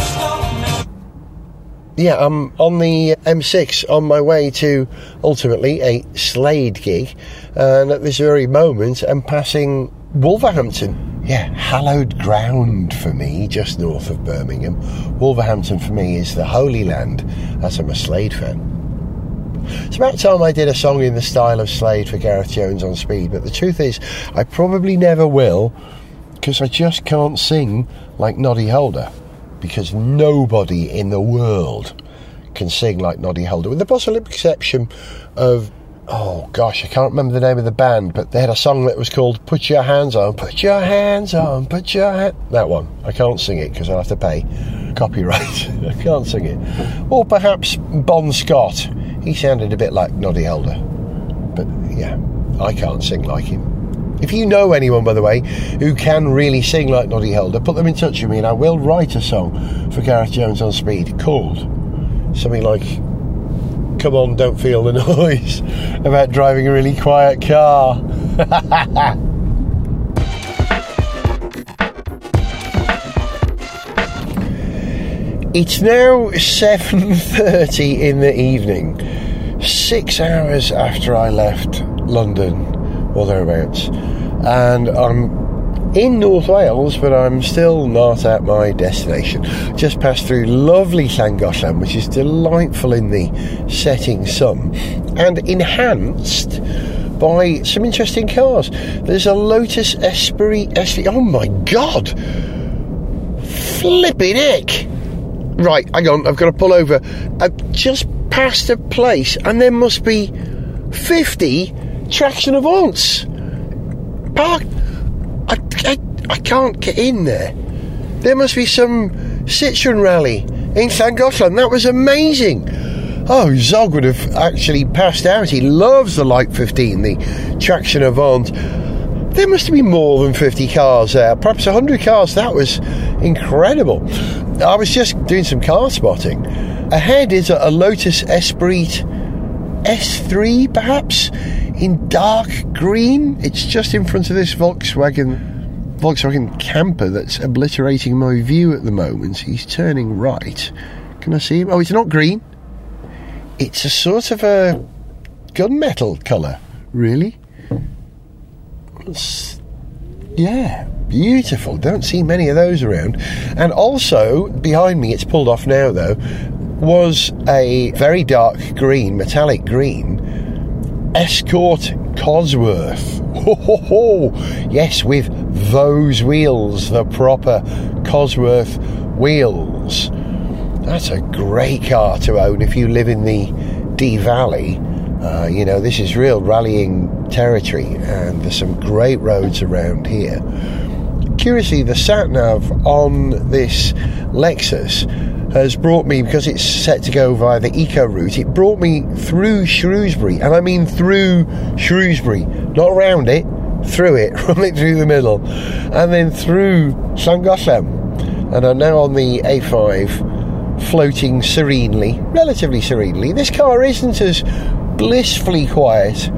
Yeah, I'm on the M6 on my way to ultimately a Slade gig, and at this very moment I'm passing Wolverhampton. Yeah, hallowed ground for me, just north of Birmingham. Wolverhampton for me is the holy land, as I'm a Slade fan. It's about time I did a song in the style of Slade for Gareth Jones on Speed, but the truth is, I probably never will because I just can't sing like Noddy Holder because nobody in the world can sing like Noddy Holder, with the possible exception of. Oh gosh, I can't remember the name of the band, but they had a song that was called "Put Your Hands On." Put your hands on. Put your. That one. I can't sing it because I have to pay copyright. I can't sing it. Or perhaps Bon Scott. He sounded a bit like Noddy Holder, but yeah, I can't sing like him. If you know anyone, by the way, who can really sing like Noddy Holder, put them in touch with me and I will write a song for Gareth Jones on Speed called something like Come On, Don't Feel the Noise about driving a really quiet car. It's now 7:30 in the evening. 6 hours after I left London or thereabouts. And I'm in North Wales, but I'm still not at my destination. Just passed through lovely Llangollen, which is delightful in the setting sun and enhanced by some interesting cars. There's a Lotus Esprit SV. Oh my god! Flipping heck! Right, hang on, I've got to pull over. I've just passed a place, and there must be 50 traction Avants. Park. I, I, I can't get in there. There must be some Citroen rally in Llangollen. That was amazing. Oh, Zog would have actually passed out. He loves the Light 15, the traction Avant. There must have been more than 50 cars there, perhaps 100 cars. That was incredible. I was just doing some car spotting. Ahead is a Lotus Esprit S3, perhaps, in dark green. It's just in front of this Volkswagen Volkswagen camper that's obliterating my view at the moment. He's turning right. Can I see him? Oh, it's not green. It's a sort of a gunmetal colour, really. It's, yeah, beautiful. Don't see many of those around. And also, behind me, it's pulled off now though, was a very dark green, metallic green Escort Cosworth. Ho, ho, ho. Yes, with those wheels, the proper Cosworth wheels. That's a great car to own if you live in the Dee Valley. Uh, you know, this is real rallying territory, and there's some great roads around here. Curiously, the sat nav on this Lexus has brought me because it's set to go via the eco route. It brought me through Shrewsbury, and I mean through Shrewsbury, not around it, through it, running through the middle, and then through Llangollen, and I'm now on the A5, floating serenely, relatively serenely. This car isn't as blissfully quiet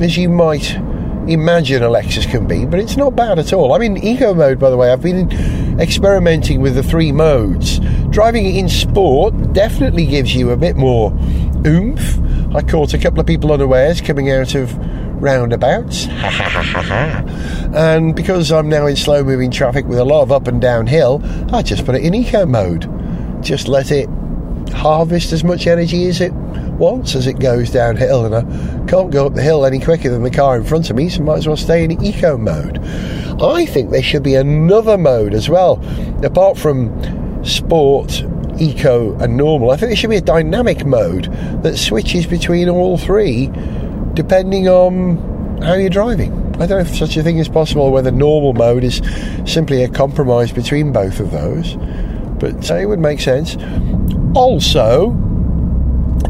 as you might imagine a Lexus can be, but it's not bad at all. I'm in eco mode, by the way. I've been experimenting with the three modes. Driving it in sport definitely gives you a bit more oomph. I caught a couple of people unawares coming out of roundabouts. and because I'm now in slow moving traffic with a lot of up and down hill, I just put it in eco mode. Just let it harvest as much energy as it wants as it goes downhill. And I can't go up the hill any quicker than the car in front of me, so might as well stay in eco mode. I think there should be another mode as well, apart from sport, eco, and normal. I think there should be a dynamic mode that switches between all three depending on how you're driving. I don't know if such a thing is possible, whether normal mode is simply a compromise between both of those, but uh, it would make sense. Also,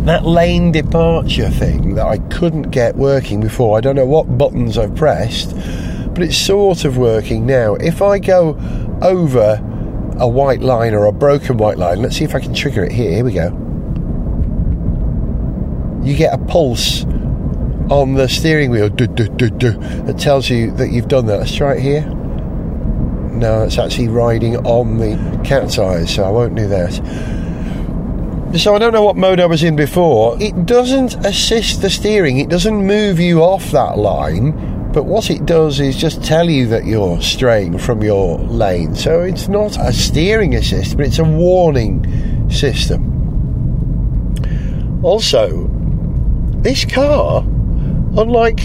that lane departure thing that I couldn't get working before, I don't know what buttons I've pressed, but it's sort of working now. If I go over a white line or a broken white line. Let's see if I can trigger it here. Here we go. You get a pulse on the steering wheel do, do, do, that tells you that you've done that. Let's try it here. No, it's actually riding on the cat's eyes, so I won't do that. So I don't know what mode I was in before. It doesn't assist the steering, it doesn't move you off that line but what it does is just tell you that you're straying from your lane. So it's not a steering assist, but it's a warning system. Also, this car, unlike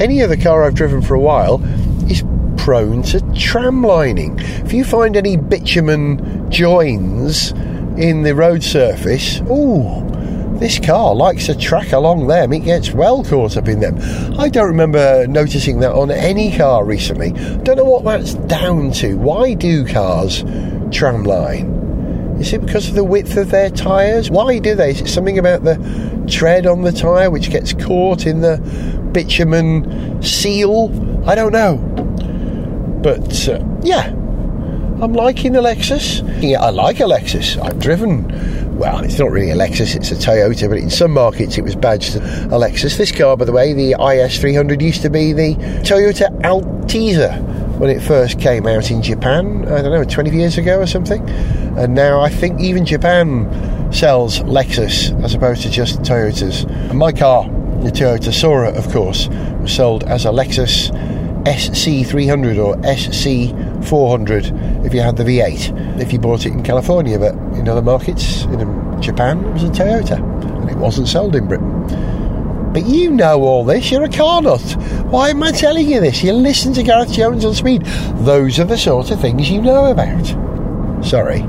any other car I've driven for a while, is prone to tram lining. If you find any bitumen joins in the road surface, ooh, this car likes to track along them. It gets well caught up in them. I don't remember noticing that on any car recently. Don't know what that's down to. Why do cars tramline? Is it because of the width of their tyres? Why do they? Is it something about the tread on the tyre which gets caught in the bitumen seal? I don't know. But uh, yeah, I'm liking a Lexus. Yeah, I like a Lexus. I've driven well, it's not really a Lexus, it's a Toyota, but in some markets it was badged a Lexus. This car, by the way, the IS300 used to be the Toyota Altezza when it first came out in Japan, I don't know, 20 years ago or something. And now I think even Japan sells Lexus as opposed to just Toyotas. And my car, the Toyota Soarer, of course, was sold as a Lexus SC300 or SC400 if you had the V8. If you bought it in California, but in other markets, in Japan, it was a Toyota and it wasn't sold in Britain. But you know all this, you're a car nut. Why am I telling you this? You listen to Gareth Jones on speed. Those are the sort of things you know about. Sorry.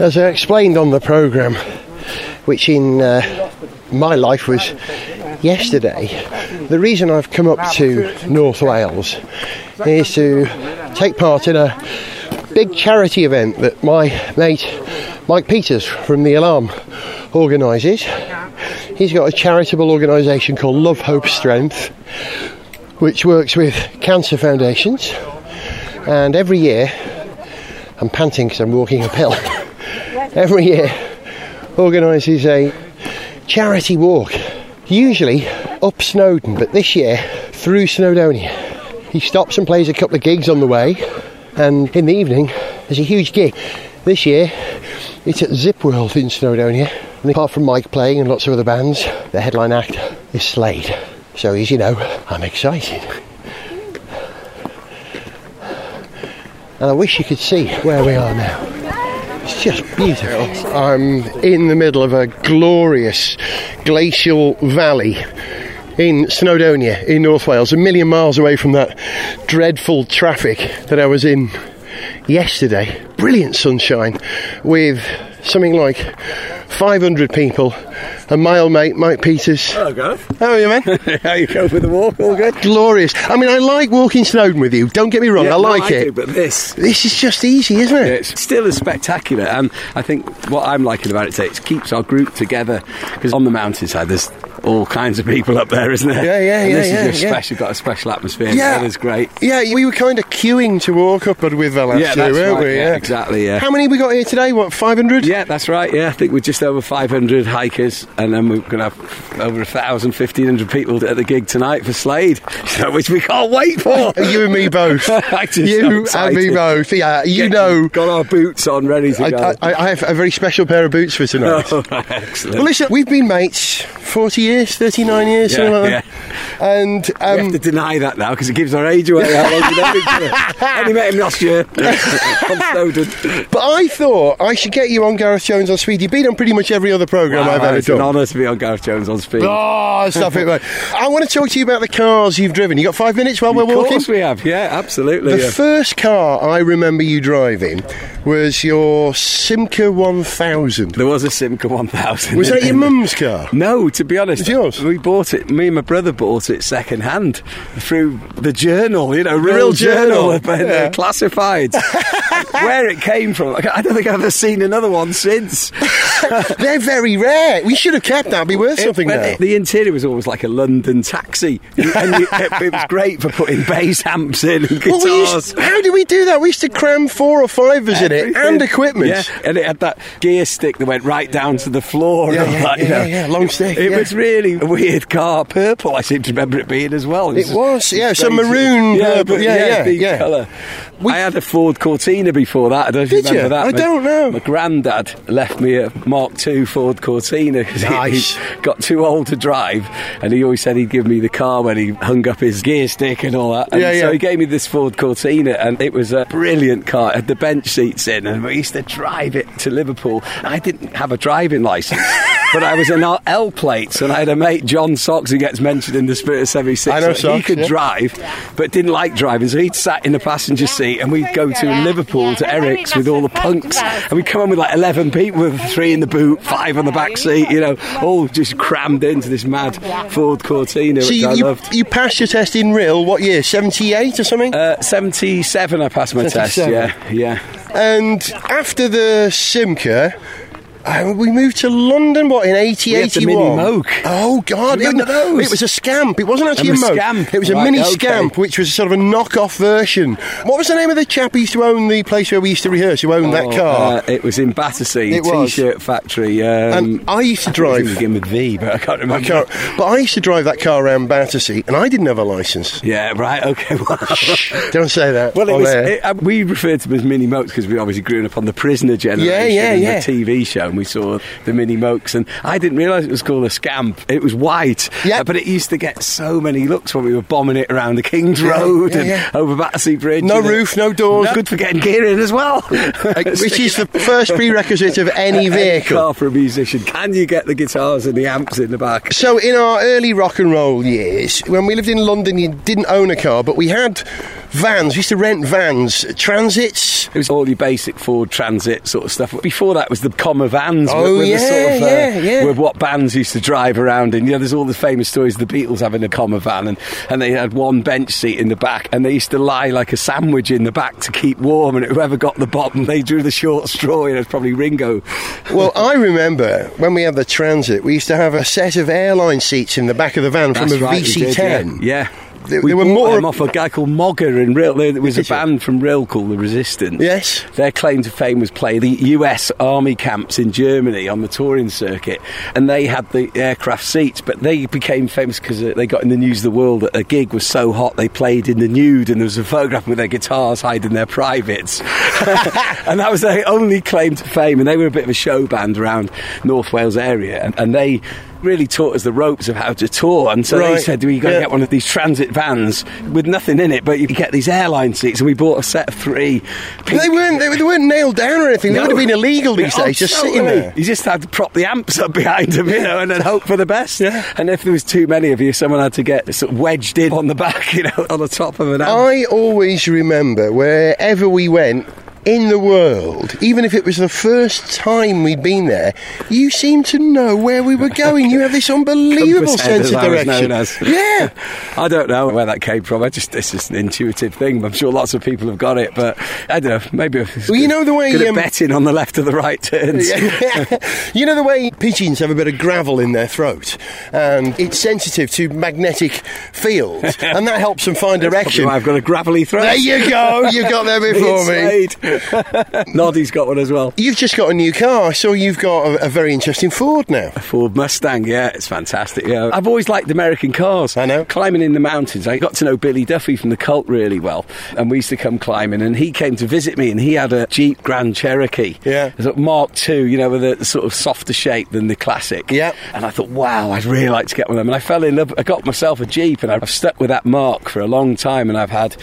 As I explained on the programme, which in uh, my life was yesterday. The reason I've come up to North Wales is to take part in a big charity event that my mate Mike Peters from The Alarm organises. He's got a charitable organisation called Love, Hope, Strength, which works with cancer foundations. And every year, I'm panting because I'm walking uphill. every year, organises a charity walk, usually up Snowdon, but this year through Snowdonia. He stops and plays a couple of gigs on the way, and in the evening, there's a huge gig. This year, it's at Zip World in Snowdonia. And apart from Mike playing and lots of other bands, the headline act is Slade. So, as you know, I'm excited. And I wish you could see where we are now. It's just beautiful. I'm in the middle of a glorious glacial valley in Snowdonia in North Wales, a million miles away from that dreadful traffic that I was in yesterday. Brilliant sunshine with something like 500 people. And my old mate, Mike Peters. Hello, Gareth. How are you, man? How you go for the walk? All good? Glorious. I mean, I like walking Snowdon with you. Don't get me wrong, Yeah, I no, like I it. do, but this. This is just easy, isn't it? It's still as spectacular, and I think what I'm liking about it today, it keeps our group together because on the mountainside there's all kinds of people up there, isn't there? Yeah, yeah, and yeah, This yeah, is just yeah. special, got a special atmosphere. Yeah. it is great. Yeah, we were kind of queuing to walk up with the last Yeah, two, that's weren't right, we? yeah, exactly, yeah. How many we got here today? What, 500? Yeah, that's right. Yeah, I think we're just over 500 hikers, and then we're going to have over 1,000, 1,500 people at the gig tonight for Slade, which we can't wait for. You and me both. You and me both. Yeah, you Get- know. got our boots on, ready to I, go. I, I have a very special pair of boots for tonight. Oh, excellent. Well, listen, we've been mates 40 years, 39 years, Yeah, like that. And we have um, to deny that now because it gives our age away. How long we know each other. I only met him last year but I thought I should get you on Gareth Jones on Speed. You've been on pretty much every other programme Wow, I've ever done. Honour to be on Gareth Jones on speed. Oh, stop it, mate. I want to talk to you about the cars you've driven. You got five minutes while we're walking? of course we have. Yeah, absolutely. The yeah. first car I remember you driving was your Simca 1000. there was a Simca 1000. Was that your mum's car? No, to be honest, It's yours? we bought it. Me and my brother bought it second hand through the journal, you know, Rhyl, Rhyl Journal, journal, uh, yeah. classifieds. Where it came from, I don't think I've ever seen another one since. They're very rare. We should have kept that. Be worth something now. it- the interior was always like a London taxi, and you, it, it was great for putting bass amps in and Well, we guitars. used, how did we do that? We used to cram four or fivers in it and equipment. Yeah, and it had that gear stick that went right down to the floor. Yeah, yeah, that, yeah, know. yeah, long stick, It yeah. was really a weird car, purple. I seem to remember it being as well. It was, yeah, some maroon yeah, purple, but yeah, yeah, yeah. colour. We- I had a Ford Cortina before that. I don't know if you Did remember you? that. I My- don't know. My granddad left me a Mark II Ford Cortina because Nice. he, he got too old to drive, and he always said he'd give me the car when he hung up his gear stick and all that. And Yeah, so he gave me this Ford Cortina, and it was a brilliant car. It had the bench seats in, and we used to drive it to Liverpool. I didn't have a driving license. But I was in our L plates, and I had a mate, John Socks, who gets mentioned in the Spirit of 76. I know Socks, He could yeah. drive, but didn't like driving, so he'd sat in the passenger seat, and we'd go to Liverpool to Eric's with all the punks, and we'd come on with like 11 people, with three in the boot, five on the back seat, you know, all just crammed into this mad Ford Cortina, So which you, I loved. you passed your test in Rhyl, what year? 78 or something? Uh, 77 I passed my test, yeah, yeah. and after the Simca, uh, we moved to London, what, in 80, We 81? Mini Moke. Oh, God. Do you remember it? It was a scamp. It wasn't actually A a, Moke. Scamp. It was a mini okay. scamp, which was sort of a knockoff version. What was the name of the chap who used to own the place where we used to rehearse, who owned that Oh, car? uh, it was in Battersea, It was. T-shirt factory. Um, and I used to I it drive. begin with V, but I can't remember. I can't, but I used to drive that car around Battersea, and I didn't have a license. Yeah, right. Okay. Well, Don't say that. Well, it was. Uh, we referred to them as mini mokes because we obviously grew up on the Prisoner generation Yeah, yeah, in yeah. the TV show, and we saw the mini mokes. And I didn't realise it was called a scamp. It was white, Yeah. uh, but it used to get so many looks when we were bombing it around the King's Road yeah, and yeah. over Battersea Bridge. No and roof, no doors. Good for getting gear in as well. Uh, which is the first prerequisite of any vehicle. car for a musician. Can you get the guitars and the amps in the back? So, in our early rock and roll years, when we lived in London, you didn't own a car, but we had vans. We used to rent vans, transits. It was all your basic Ford Transit sort of stuff. Before that was the Commer vans. Oh, were, yeah, the sort of, uh, yeah, yeah. Were what bands used to drive around in. You know, there's all the famous stories of the Beatles having a Commer van, and, and they had one bench seat in the back, and they used to lie like a sandwich in the back to keep warm, and whoever got the bottom, they drew the short straw. You know, it's probably Ringo. Well, I remember when we had the transit, we used to have a set of airline seats in the back of the van from That's a right, VC10. yeah. yeah. There- we there were more- them off a guy called Mogger in Rhyl. There was a band from Rhyl called The Resistance. Yes. Their claim to fame was play the US army camps in Germany on the touring circuit, and they had the aircraft seats, but they became famous because uh, they got in the news of the world that a gig was so hot they played in the nude, and there was a photograph with their guitars hiding their privates, and that was their only claim to fame. And they were a bit of a show band around North Wales area, and, and they. Really taught us the ropes of how to tour, and so they Right. said, "We got to Yeah. get one of these transit vans with nothing in it, but you can get these airline seats." And we bought a set of three. pink- They weren't, they, they weren't nailed down or anything. They would have been illegal these Oh, days, just sitting there. You just had to prop the amps up behind them, you know, and then hope for the best. Yeah. And if there was too many of you, someone had to get sort of wedged in on the back, you know, on the top of an amp. I always remember wherever we went in the world, even if it was the first time we'd been there, you seemed to know where we were going. You have this unbelievable sense of direction. Yeah. I don't know where that came from. I just it's just an intuitive thing. I'm sure lots of people have got it, but I don't know. Maybe Well, you good- know the way, um, betting on the left or the right turns. you know the way pigeons have a bit of gravel in their throat, and it's sensitive to magnetic fields, and that helps them find direction. I've got a gravelly throat. There you go. You got there before me. Noddy's got one as well. You've just got a new car. I saw you've got a, a very interesting Ford now. A Ford Mustang, yeah, it's fantastic. Yeah, I've always liked American cars. I know. Climbing in the mountains, I got to know Billy Duffy from the Cult really well, and we used to come climbing. And he came to visit me, and he had a Jeep Grand Cherokee, Yeah. of Mark II, you know, with a sort of softer shape than the classic. Yeah. And I thought, wow, I'd really like to get one of them. And I fell in love. I got myself a Jeep, and I've stuck with that Mark for a long time. And I've had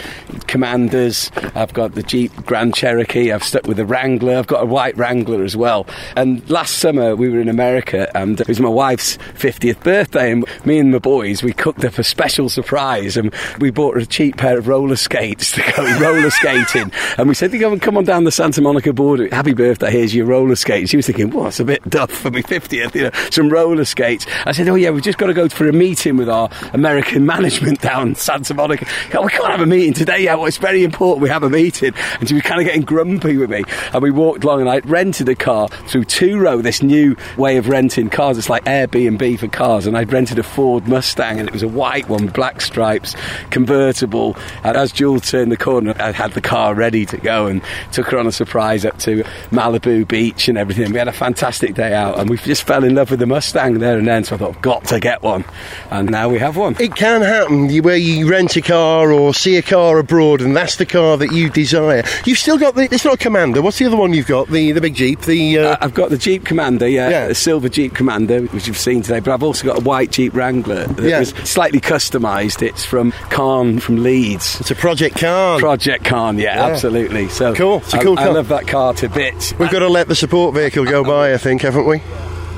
Commanders, I've got the Jeep Grand Cherokee, I've stuck with the Wrangler, I've got a white Wrangler as well. And last summer we were in America, and it was my wife's 50th birthday, and me and my boys we cooked up a special surprise, and we bought a cheap pair of roller skates to go roller skating. And we said, "You go come on down the Santa Monica border. Happy birthday! Here's your roller skates." She was thinking, "Well, a bit duff for my 50th, you know, some roller skates." I said, "Oh yeah, we've just got to go for a meeting with our American management down Santa Monica. "Oh, we can't have a meeting today. Yeah, well, it's very important. We have a meeting." And she was kind of getting grumpy with me. And we walked along, and I rented a car through Turo, this new way of renting cars. It's like Airbnb for cars. And I'd rented a Ford Mustang, and it was a white one, with black stripes, convertible. And as Jules turned the corner, I had the car ready to go and took her on a surprise up to Malibu Beach and everything. We had a fantastic day out, and we just fell in love with the Mustang there and then. So I thought, I've got to get one, and now we have one. It can happen where you rent a car or see a car abroad, and that's the car that you desire. You've still got the. It's not a Commander. What's the other one you've got? The the big Jeep. The uh, Uh, I've got the Jeep Commander, yeah, Yeah. silver Jeep Commander, which you've seen today. But I've also got a white Jeep Wrangler that Yeah. was slightly customised. It's from Kahn from Leeds. it's a Project Car. Project Kahn, yeah, Yeah. absolutely. So Cool, it's a cool I, car. love that car to bits. We've got to let the support vehicle go by, I think, haven't we?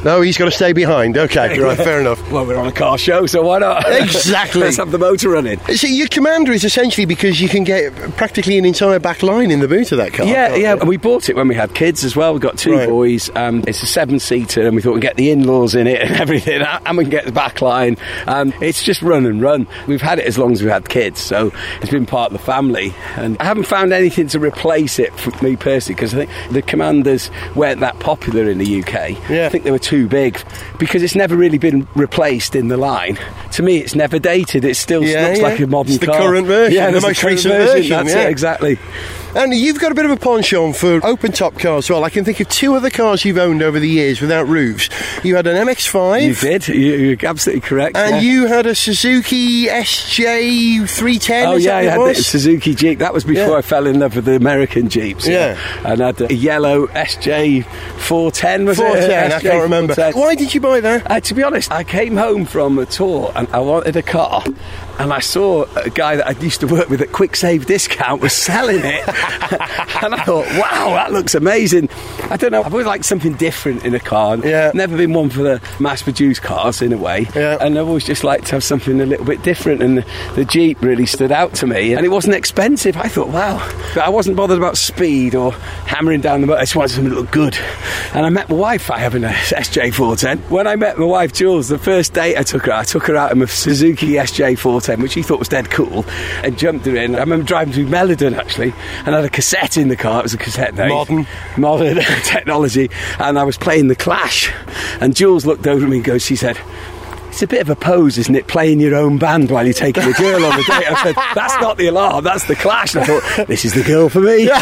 No, he's got to stay behind. Okay, right, fair enough. Well, we're on a car show, so why not? Exactly. Let's have the motor running. See, your Commander is essentially because you can get practically an entire back line in the boot of that car. Yeah, yeah. you? We bought it when we had kids as well. We've got two Right. boys. Um, it's a seven seater, and we thought we'd get the in laws in it and everything, and we can get the back line. Um, it's just run and run. We've had it as long as we've had kids, so it's been part of the family. And I haven't found anything to replace it for me personally because I think the Commanders weren't that popular in the UK. Yeah. I think they were too big because it's never really been replaced in the line. To me, it's never dated. It still Yeah, looks yeah. like a modern It's the car. current version, Yeah, the most recent version, That's yeah. it, exactly. And you've got a bit of a penchant for open top cars as well. I can think of two other cars you've owned over the years without roofs. You had an MX5. You did. You, you're absolutely correct. And yeah. you had a Suzuki SJ310. Oh yeah, that I had the? Suzuki Jeep. That was before Yeah. I fell in love with the American Jeeps. Yeah. and I had a yellow SJ 410. Was 410, it? I can't remember. 410. Why did you buy that? Uh, to be honest, I came home from a tour and I wanted a car, and I saw a guy that I used to work with at Kwik Save Discount was selling it, and I thought, wow, that looks amazing. I don't know, I've always liked something different in a car. Yeah. Never been one for the mass-produced cars in a way, Yeah. and I've always just liked to have something a little bit different. And the, the Jeep really stood out to me, and it wasn't expensive. I thought, wow, but I wasn't bothered about speed or hammering down the motor. I just wanted something that looked good. And I met my wife. I have an SJ410. When I met my wife Jules, the first date I took her, I took her out in a Suzuki SJ410, which he thought was dead cool, and jumped her in. I remember driving to Melodon actually, and had a cassette in the car. It was a cassette day. Modern. modern technology, and I was playing the Clash, and Jules looked over at me and goes, she said. It's a bit of a pose, isn't it? Playing your own band while you're taking a girl on a date. I said, "That's not the alarm. That's the Clash." And I thought, "This is the girl for me."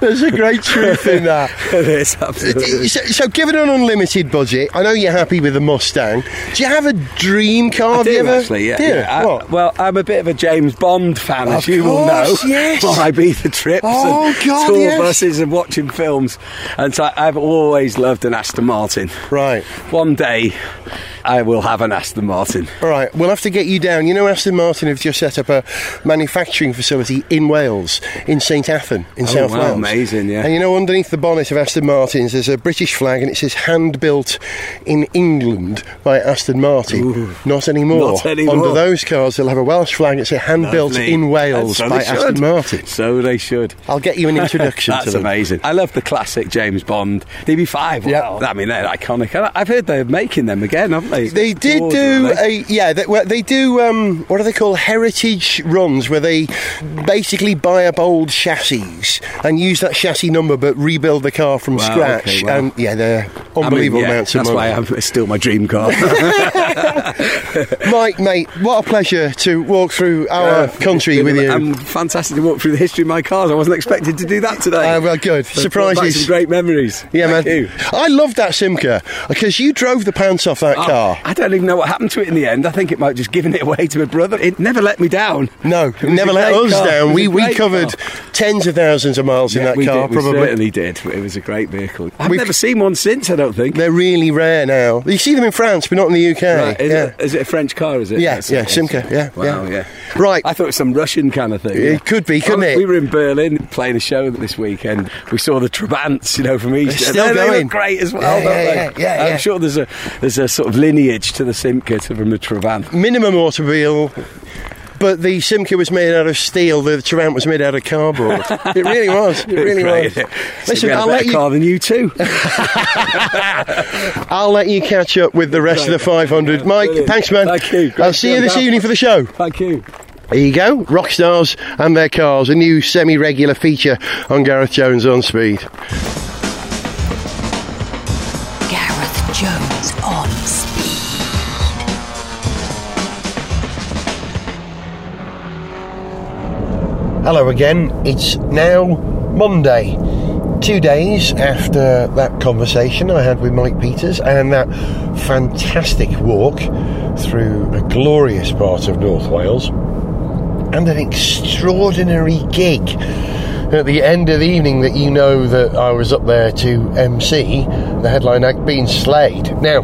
There's a great truth in that. is absolutely. So, so, given an unlimited budget, I know you're happy with the Mustang. Do you have a dream car? I you do ever? actually, yeah. Do you? yeah. I- What? well, I'm a bit of a James Bond fan, Of as you will know. course, yes. My Ibiza trips Oh, and God, tour yes. buses and watching films, and so I've always loved an Aston Martin. Right. One day, I will have an Aston Martin. All right, we'll have to get you down. You know, Aston Martin have just set up a manufacturing facility in Wales, in St Athan, in Oh, South wow, Wales. amazing, yeah. And you know, underneath the bonnet of Aston Martins, there's a British flag, and it says "hand built in England by Aston Martin." Ooh. Not anymore. Not anymore. Under those cars, they'll have a Welsh flag. It says "hand built in Wales so by. Aston Martin." So they should. I'll get you an introduction That's to them. amazing. I love the classic James Bond DB5. Yeah. I mean, they're iconic. I've heard they're making them again, haven't they? They did do a yeah. They, well, they do um, what do they call heritage runs where they basically buy up old chassis and use that chassis number but rebuild the car from Wow, scratch. okay, wow. And yeah, they're I mean, unbelievable yeah, amounts of That's money. why I'm, it's still my dream car. Mike, mate, what a pleasure to walk through our country with you. Um, fantastic to walk through the history of my cars. I wasn't expected to do that today. Uh, well, good. So Surprises. Some great memories. yeah, Thank man. you. I loved that Simca because you drove the pants off that Oh, car. I don't even know what happened to it in the end. I think it might have just given it away to my brother. It never let me down. No, It never let us car. Down. We we covered car. tens of thousands of miles in that we car, did, we probably. certainly did. It was a great vehicle. I've We've- never seen one since. I don't think. They're really rare now. You see them in France, but not in the UK. Right, is, yeah. it, is it a French car? Is it? Yeah, Yes, yeah. Simca, yeah, Wow, yeah. yeah. Right. I thought it was some Russian kind of thing. It yeah. could be, couldn't Well, it? We were in Berlin playing a show this weekend. We saw the Trabants, you know, from East. They're still They- they going. look great as well, Yeah, don't yeah, they? yeah, yeah, I'm sure there's a there's a sort of lineage to the Simca to- from the Trabant. Minimum automobile, but the Simca was made out of steel. The Trabant was made out of cardboard. it really was. It really was. it? Listen, we had a I'll let you. car than you too. I'll let you catch up with the rest of the 500. Mike, Brilliant. thanks, man. Thank you. Great I'll see you this have evening for the show. Thank you. There you go. Rock stars and their cars. A new semi-regular feature on Gareth Jones on Speed. Gareth Jones on speed. Hello again. It's now Monday. Two days after that conversation I had with Mike Peters and that fantastic walk through a glorious part of North Wales and an extraordinary gig at the end of the evening that you know that I was up there to MC, the headline act being Slade. Now,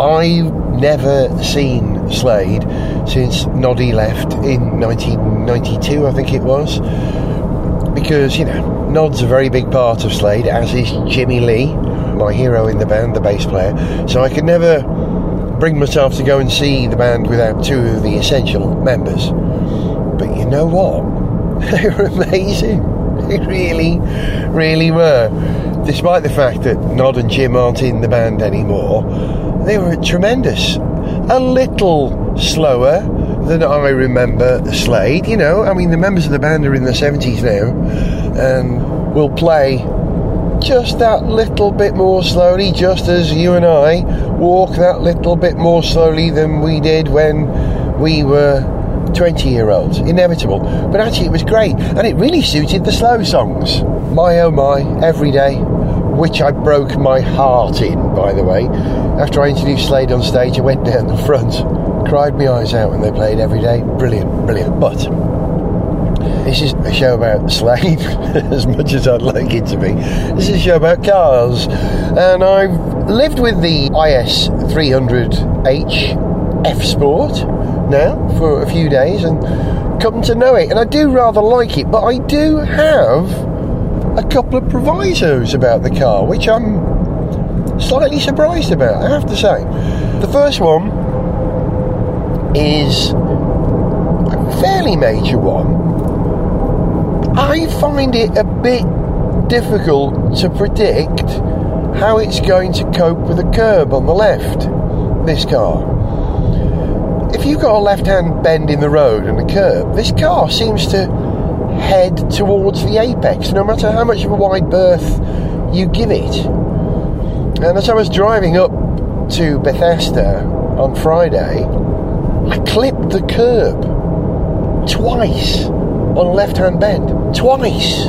I've never seen Slade since Noddy left in 1992, I think it was. Because, you know, Nod's a very big part of Slade, as is Jimmy Lea, my hero in the band, the bass player. So I could never bring myself to go and see the band without two of the essential members. But you know what? They were amazing. They really, really were. Despite the fact that Nod and Jim aren't in the band anymore, they were tremendous. A little slower than I remember Slade. You know, I mean, the members of the band are in their 70s now and will play just that little bit more slowly, just as you and I walk that little bit more slowly than we did when we were 20 year olds. Inevitable. But actually, it was great, and it really suited the slow songs. My oh my, every day, which I broke my heart in, by the way. After I introduced Slade on stage, I went down the front, cried my eyes out when they played every day. Brilliant, brilliant. But this is a show about Slade, as much as I'd like it to be. This is a show about cars, and I've lived with the IS 300H F Sport now for a few days and come to know it, and I do rather like it, but I do have a couple of provisos about the car, which I'm slightly surprised about, I have to say. The first one is a fairly major one. I find it a bit difficult to predict how it's going to cope with a curb on the left, this car. If you've got a left hand bend in the road and a curb, this car seems to head towards the apex, no matter how much of a wide berth you give it. And as I was driving up to Bethesda on Friday, I clipped the curb twice on a left hand bend. Twice!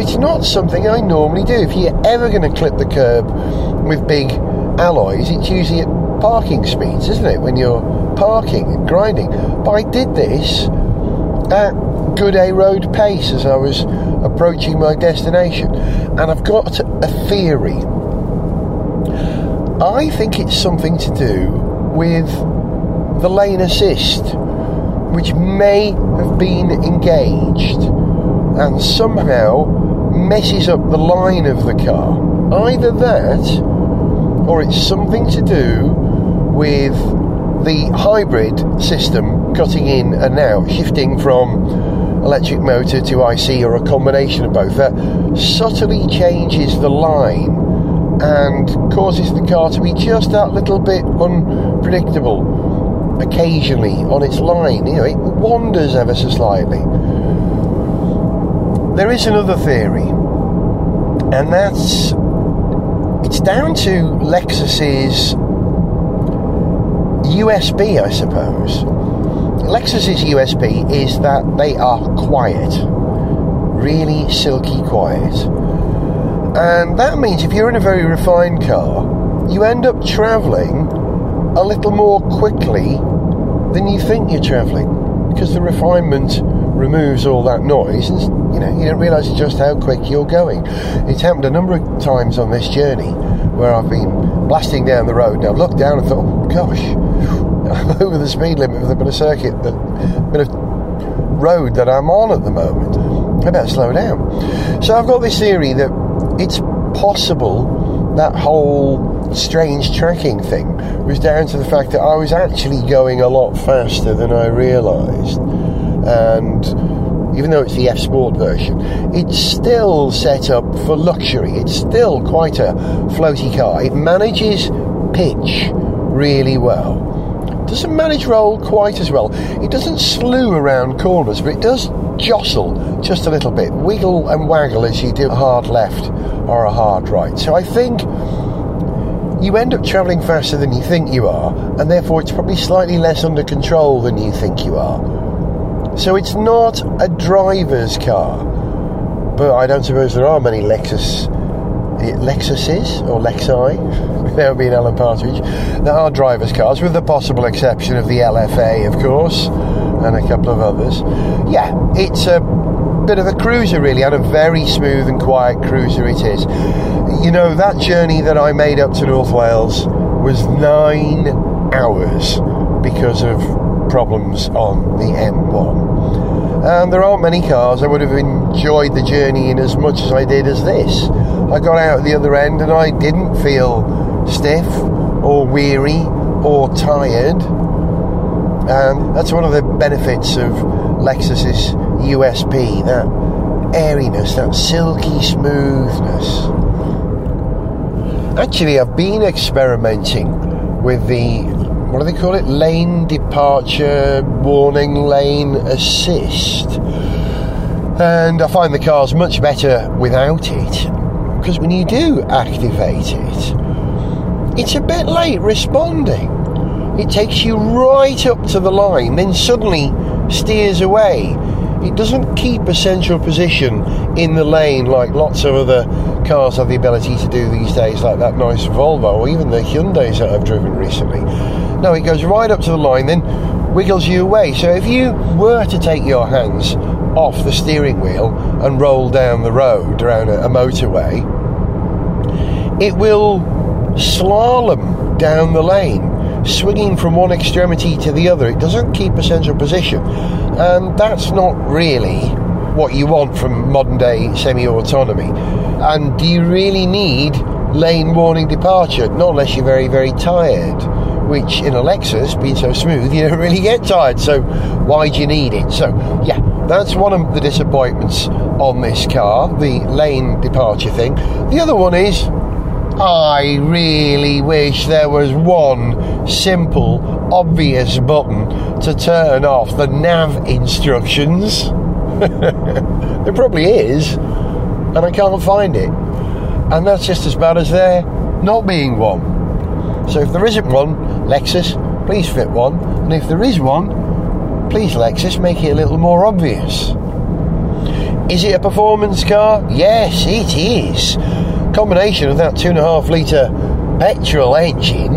It's not something I normally do. If you're ever going to clip the curb with big alloys, it's usually at parking speeds, isn't it? When you're parking and grinding. But I did this at Good A Road pace as I was approaching my destination. And I've got a theory. I think it's something to do with the lane assist, which may have been engaged and somehow messes up the line of the car. Either that, or it's something to do with the hybrid system cutting in and out, shifting from electric motor to IC or a combination of both, that subtly changes the line and causes the car to be just that little bit unpredictable occasionally on its line. You know, it wanders ever so slightly. There is another theory, and that's it's down to Lexus's USP, I suppose. Lexus's USP is that they are quiet, really silky quiet. And that means if you're in a very refined car, you end up travelling a little more quickly than you think you're travelling because the refinement removes all that noise and you know you don't realise just how quick you're going. It's happened a number of times on this journey where I've been blasting down the road and I've looked down and thought, oh gosh, I'm over the speed limit of the bit of circuit, the bit of road that I'm on at the moment. I better slow down. So I've got this theory that it's possible that whole strange tracking thing was down to the fact that I was actually going a lot faster than I realised. And even though it's the F Sport version, it's still set up for luxury. It's still quite a floaty car. It manages pitch really well. Doesn't manage roll quite as well. It doesn't slew around corners, but it does jostle just a little bit, wiggle and waggle as you do a hard left or a hard right. So I think you end up travelling faster than you think you are, and therefore it's probably slightly less under control than you think you are. So it's not a driver's car, but I don't suppose there are many Lexus, Lexuses or Lexi, without being Alan Partridge, that are driver's cars, with the possible exception of the LFA, of course, and a couple of others. Yeah, it's a bit of a cruiser, really, and a very smooth and quiet cruiser it is. You know, that journey that I made up to North Wales was nine hours because of problems on the M1. And there aren't many cars I would have enjoyed the journey in as much as I did as this. I got out at the other end and I didn't feel stiff or weary or tired. And that's one of the benefits of Lexus's USP that airiness, that silky smoothness. Actually, I've been experimenting with the what do they call it? Lane departure warning lane assist. And I find the car's much better without it because when you do activate it, it's a bit late responding. It takes you right up to the line, then suddenly steers away. It doesn't keep a central position in the lane like lots of other cars have the ability to do these days, like that nice Volvo or even the Hyundais that I've driven recently. No, it goes right up to the line, then wiggles you away. So if you were to take your hands off the steering wheel and roll down the road around a, motorway, it will slalom down the lane, swinging from one extremity to the other. It doesn't keep a central position, and that's not really what you want from modern day semi autonomy. And do you really need lane warning departure? Not unless you're very, very tired. Which in a Lexus, being so smooth, you don't really get tired. So why do you need it? So yeah, that's one of the disappointments on this car, the lane departure thing. The other one is I really wish there was one simple, obvious button to turn off the nav instructions. there probably is, and I can't find it. And that's just as bad as there not being one. So if there isn't one, Lexus, please fit one. And if there is one, please, Lexus, make it a little more obvious. Is it a performance car? Yes, it is. Combination of that two and a half litre petrol engine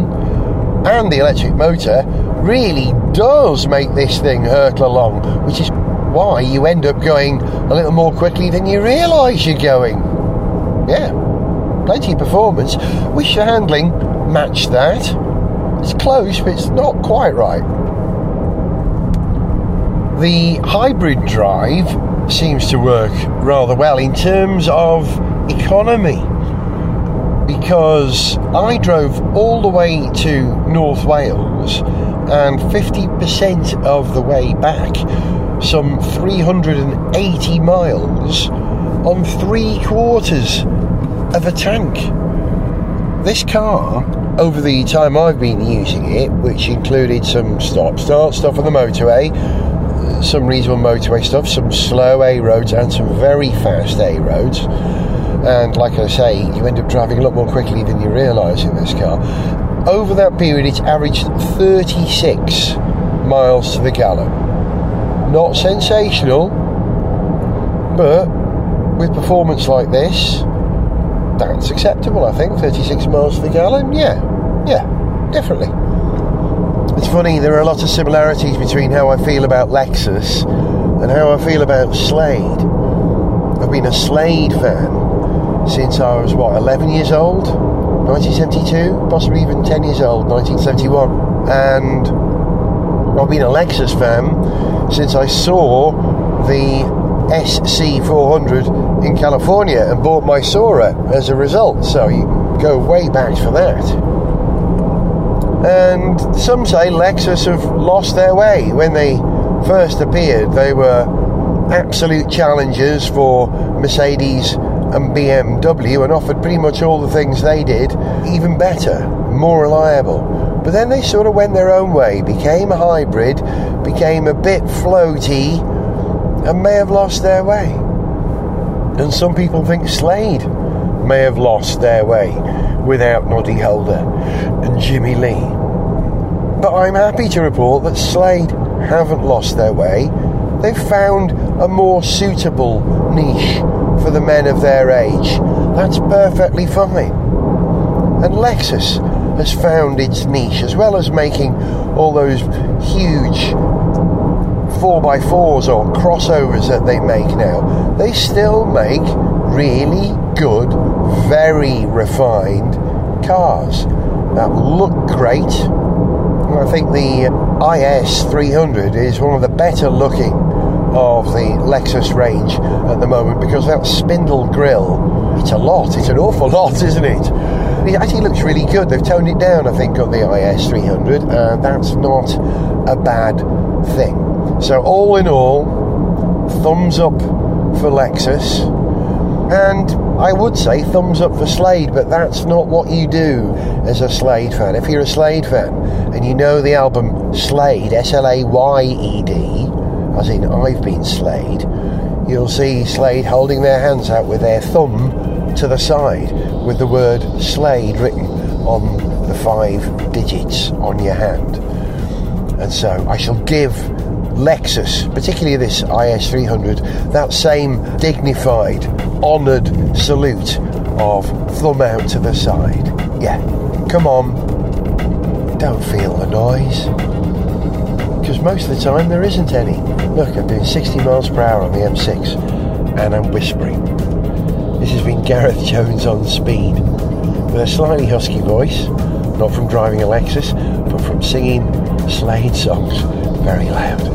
and the electric motor really does make this thing hurtle along, which is why you end up going a little more quickly than you realise you're going. Yeah, plenty of performance. Wish the handling matched that. It's close, but it's not quite right. The hybrid drive seems to work rather well in terms of economy because I drove all the way to North Wales and 50% of the way back, some 380 miles, on three quarters of a tank. This car, over the time I've been using it, which included some stop start stuff on the motorway, some reasonable motorway stuff, some slow A roads, and some very fast A roads. And like I say, you end up driving a lot more quickly than you realise in this car. Over that period, it's averaged 36 miles to the gallon. Not sensational, but with performance like this, that's acceptable, I think. 36 miles to the gallon, yeah, yeah, definitely. It's funny, there are a lot of similarities between how I feel about Lexus and how I feel about Slade. I've been a Slade fan since I was, what, 11 years old? 1972? Possibly even 10 years old, 1971. And I've been a Lexus fan since I saw the SC400 in California and bought my Soarer as a result. So you go way back for that. And some say Lexus have lost their way. When they first appeared, they were absolute challengers for Mercedes and BMW and offered pretty much all the things they did, even better, more reliable. But then they sort of went their own way, became a hybrid, became a bit floaty, and may have lost their way. And some people think Slade may have lost their way without Noddy Holder and Jimmy Lea. But I'm happy to report that Slade haven't lost their way. They've found a more suitable niche for the men of their age. That's perfectly fine. And Lexus has found its niche as well as making all those huge 4x4s or crossovers that they make now. They still make really good, very refined cars that look great. I think the IS 300 is one of the better looking of the Lexus range at the moment because that spindle grille, it's a lot, it's an awful lot, isn't it? It actually looks really good. They've toned it down, I think, on the IS 300, and that's not a bad thing. So, all in all, thumbs up for Lexus, and I would say thumbs up for Slade, but that's not what you do as a Slade fan. If you're a Slade fan and you know the album Slayed, S L A Y E D, as in I've been Slayed, you'll see Slade holding their hands out with their thumb to the side with the word Slade written on the five digits on your hand. And so I shall give Lexus, particularly this IS300, that same dignified, honoured salute of thumb out to the side. Yeah, come on, don't feel the noise because most of the time there isn't any. Look, I'm doing 60 miles per hour on the M6 and I'm whispering. This has been Gareth Jones on speed with a slightly husky voice, not from driving a Lexus, but from singing Slade songs very loud.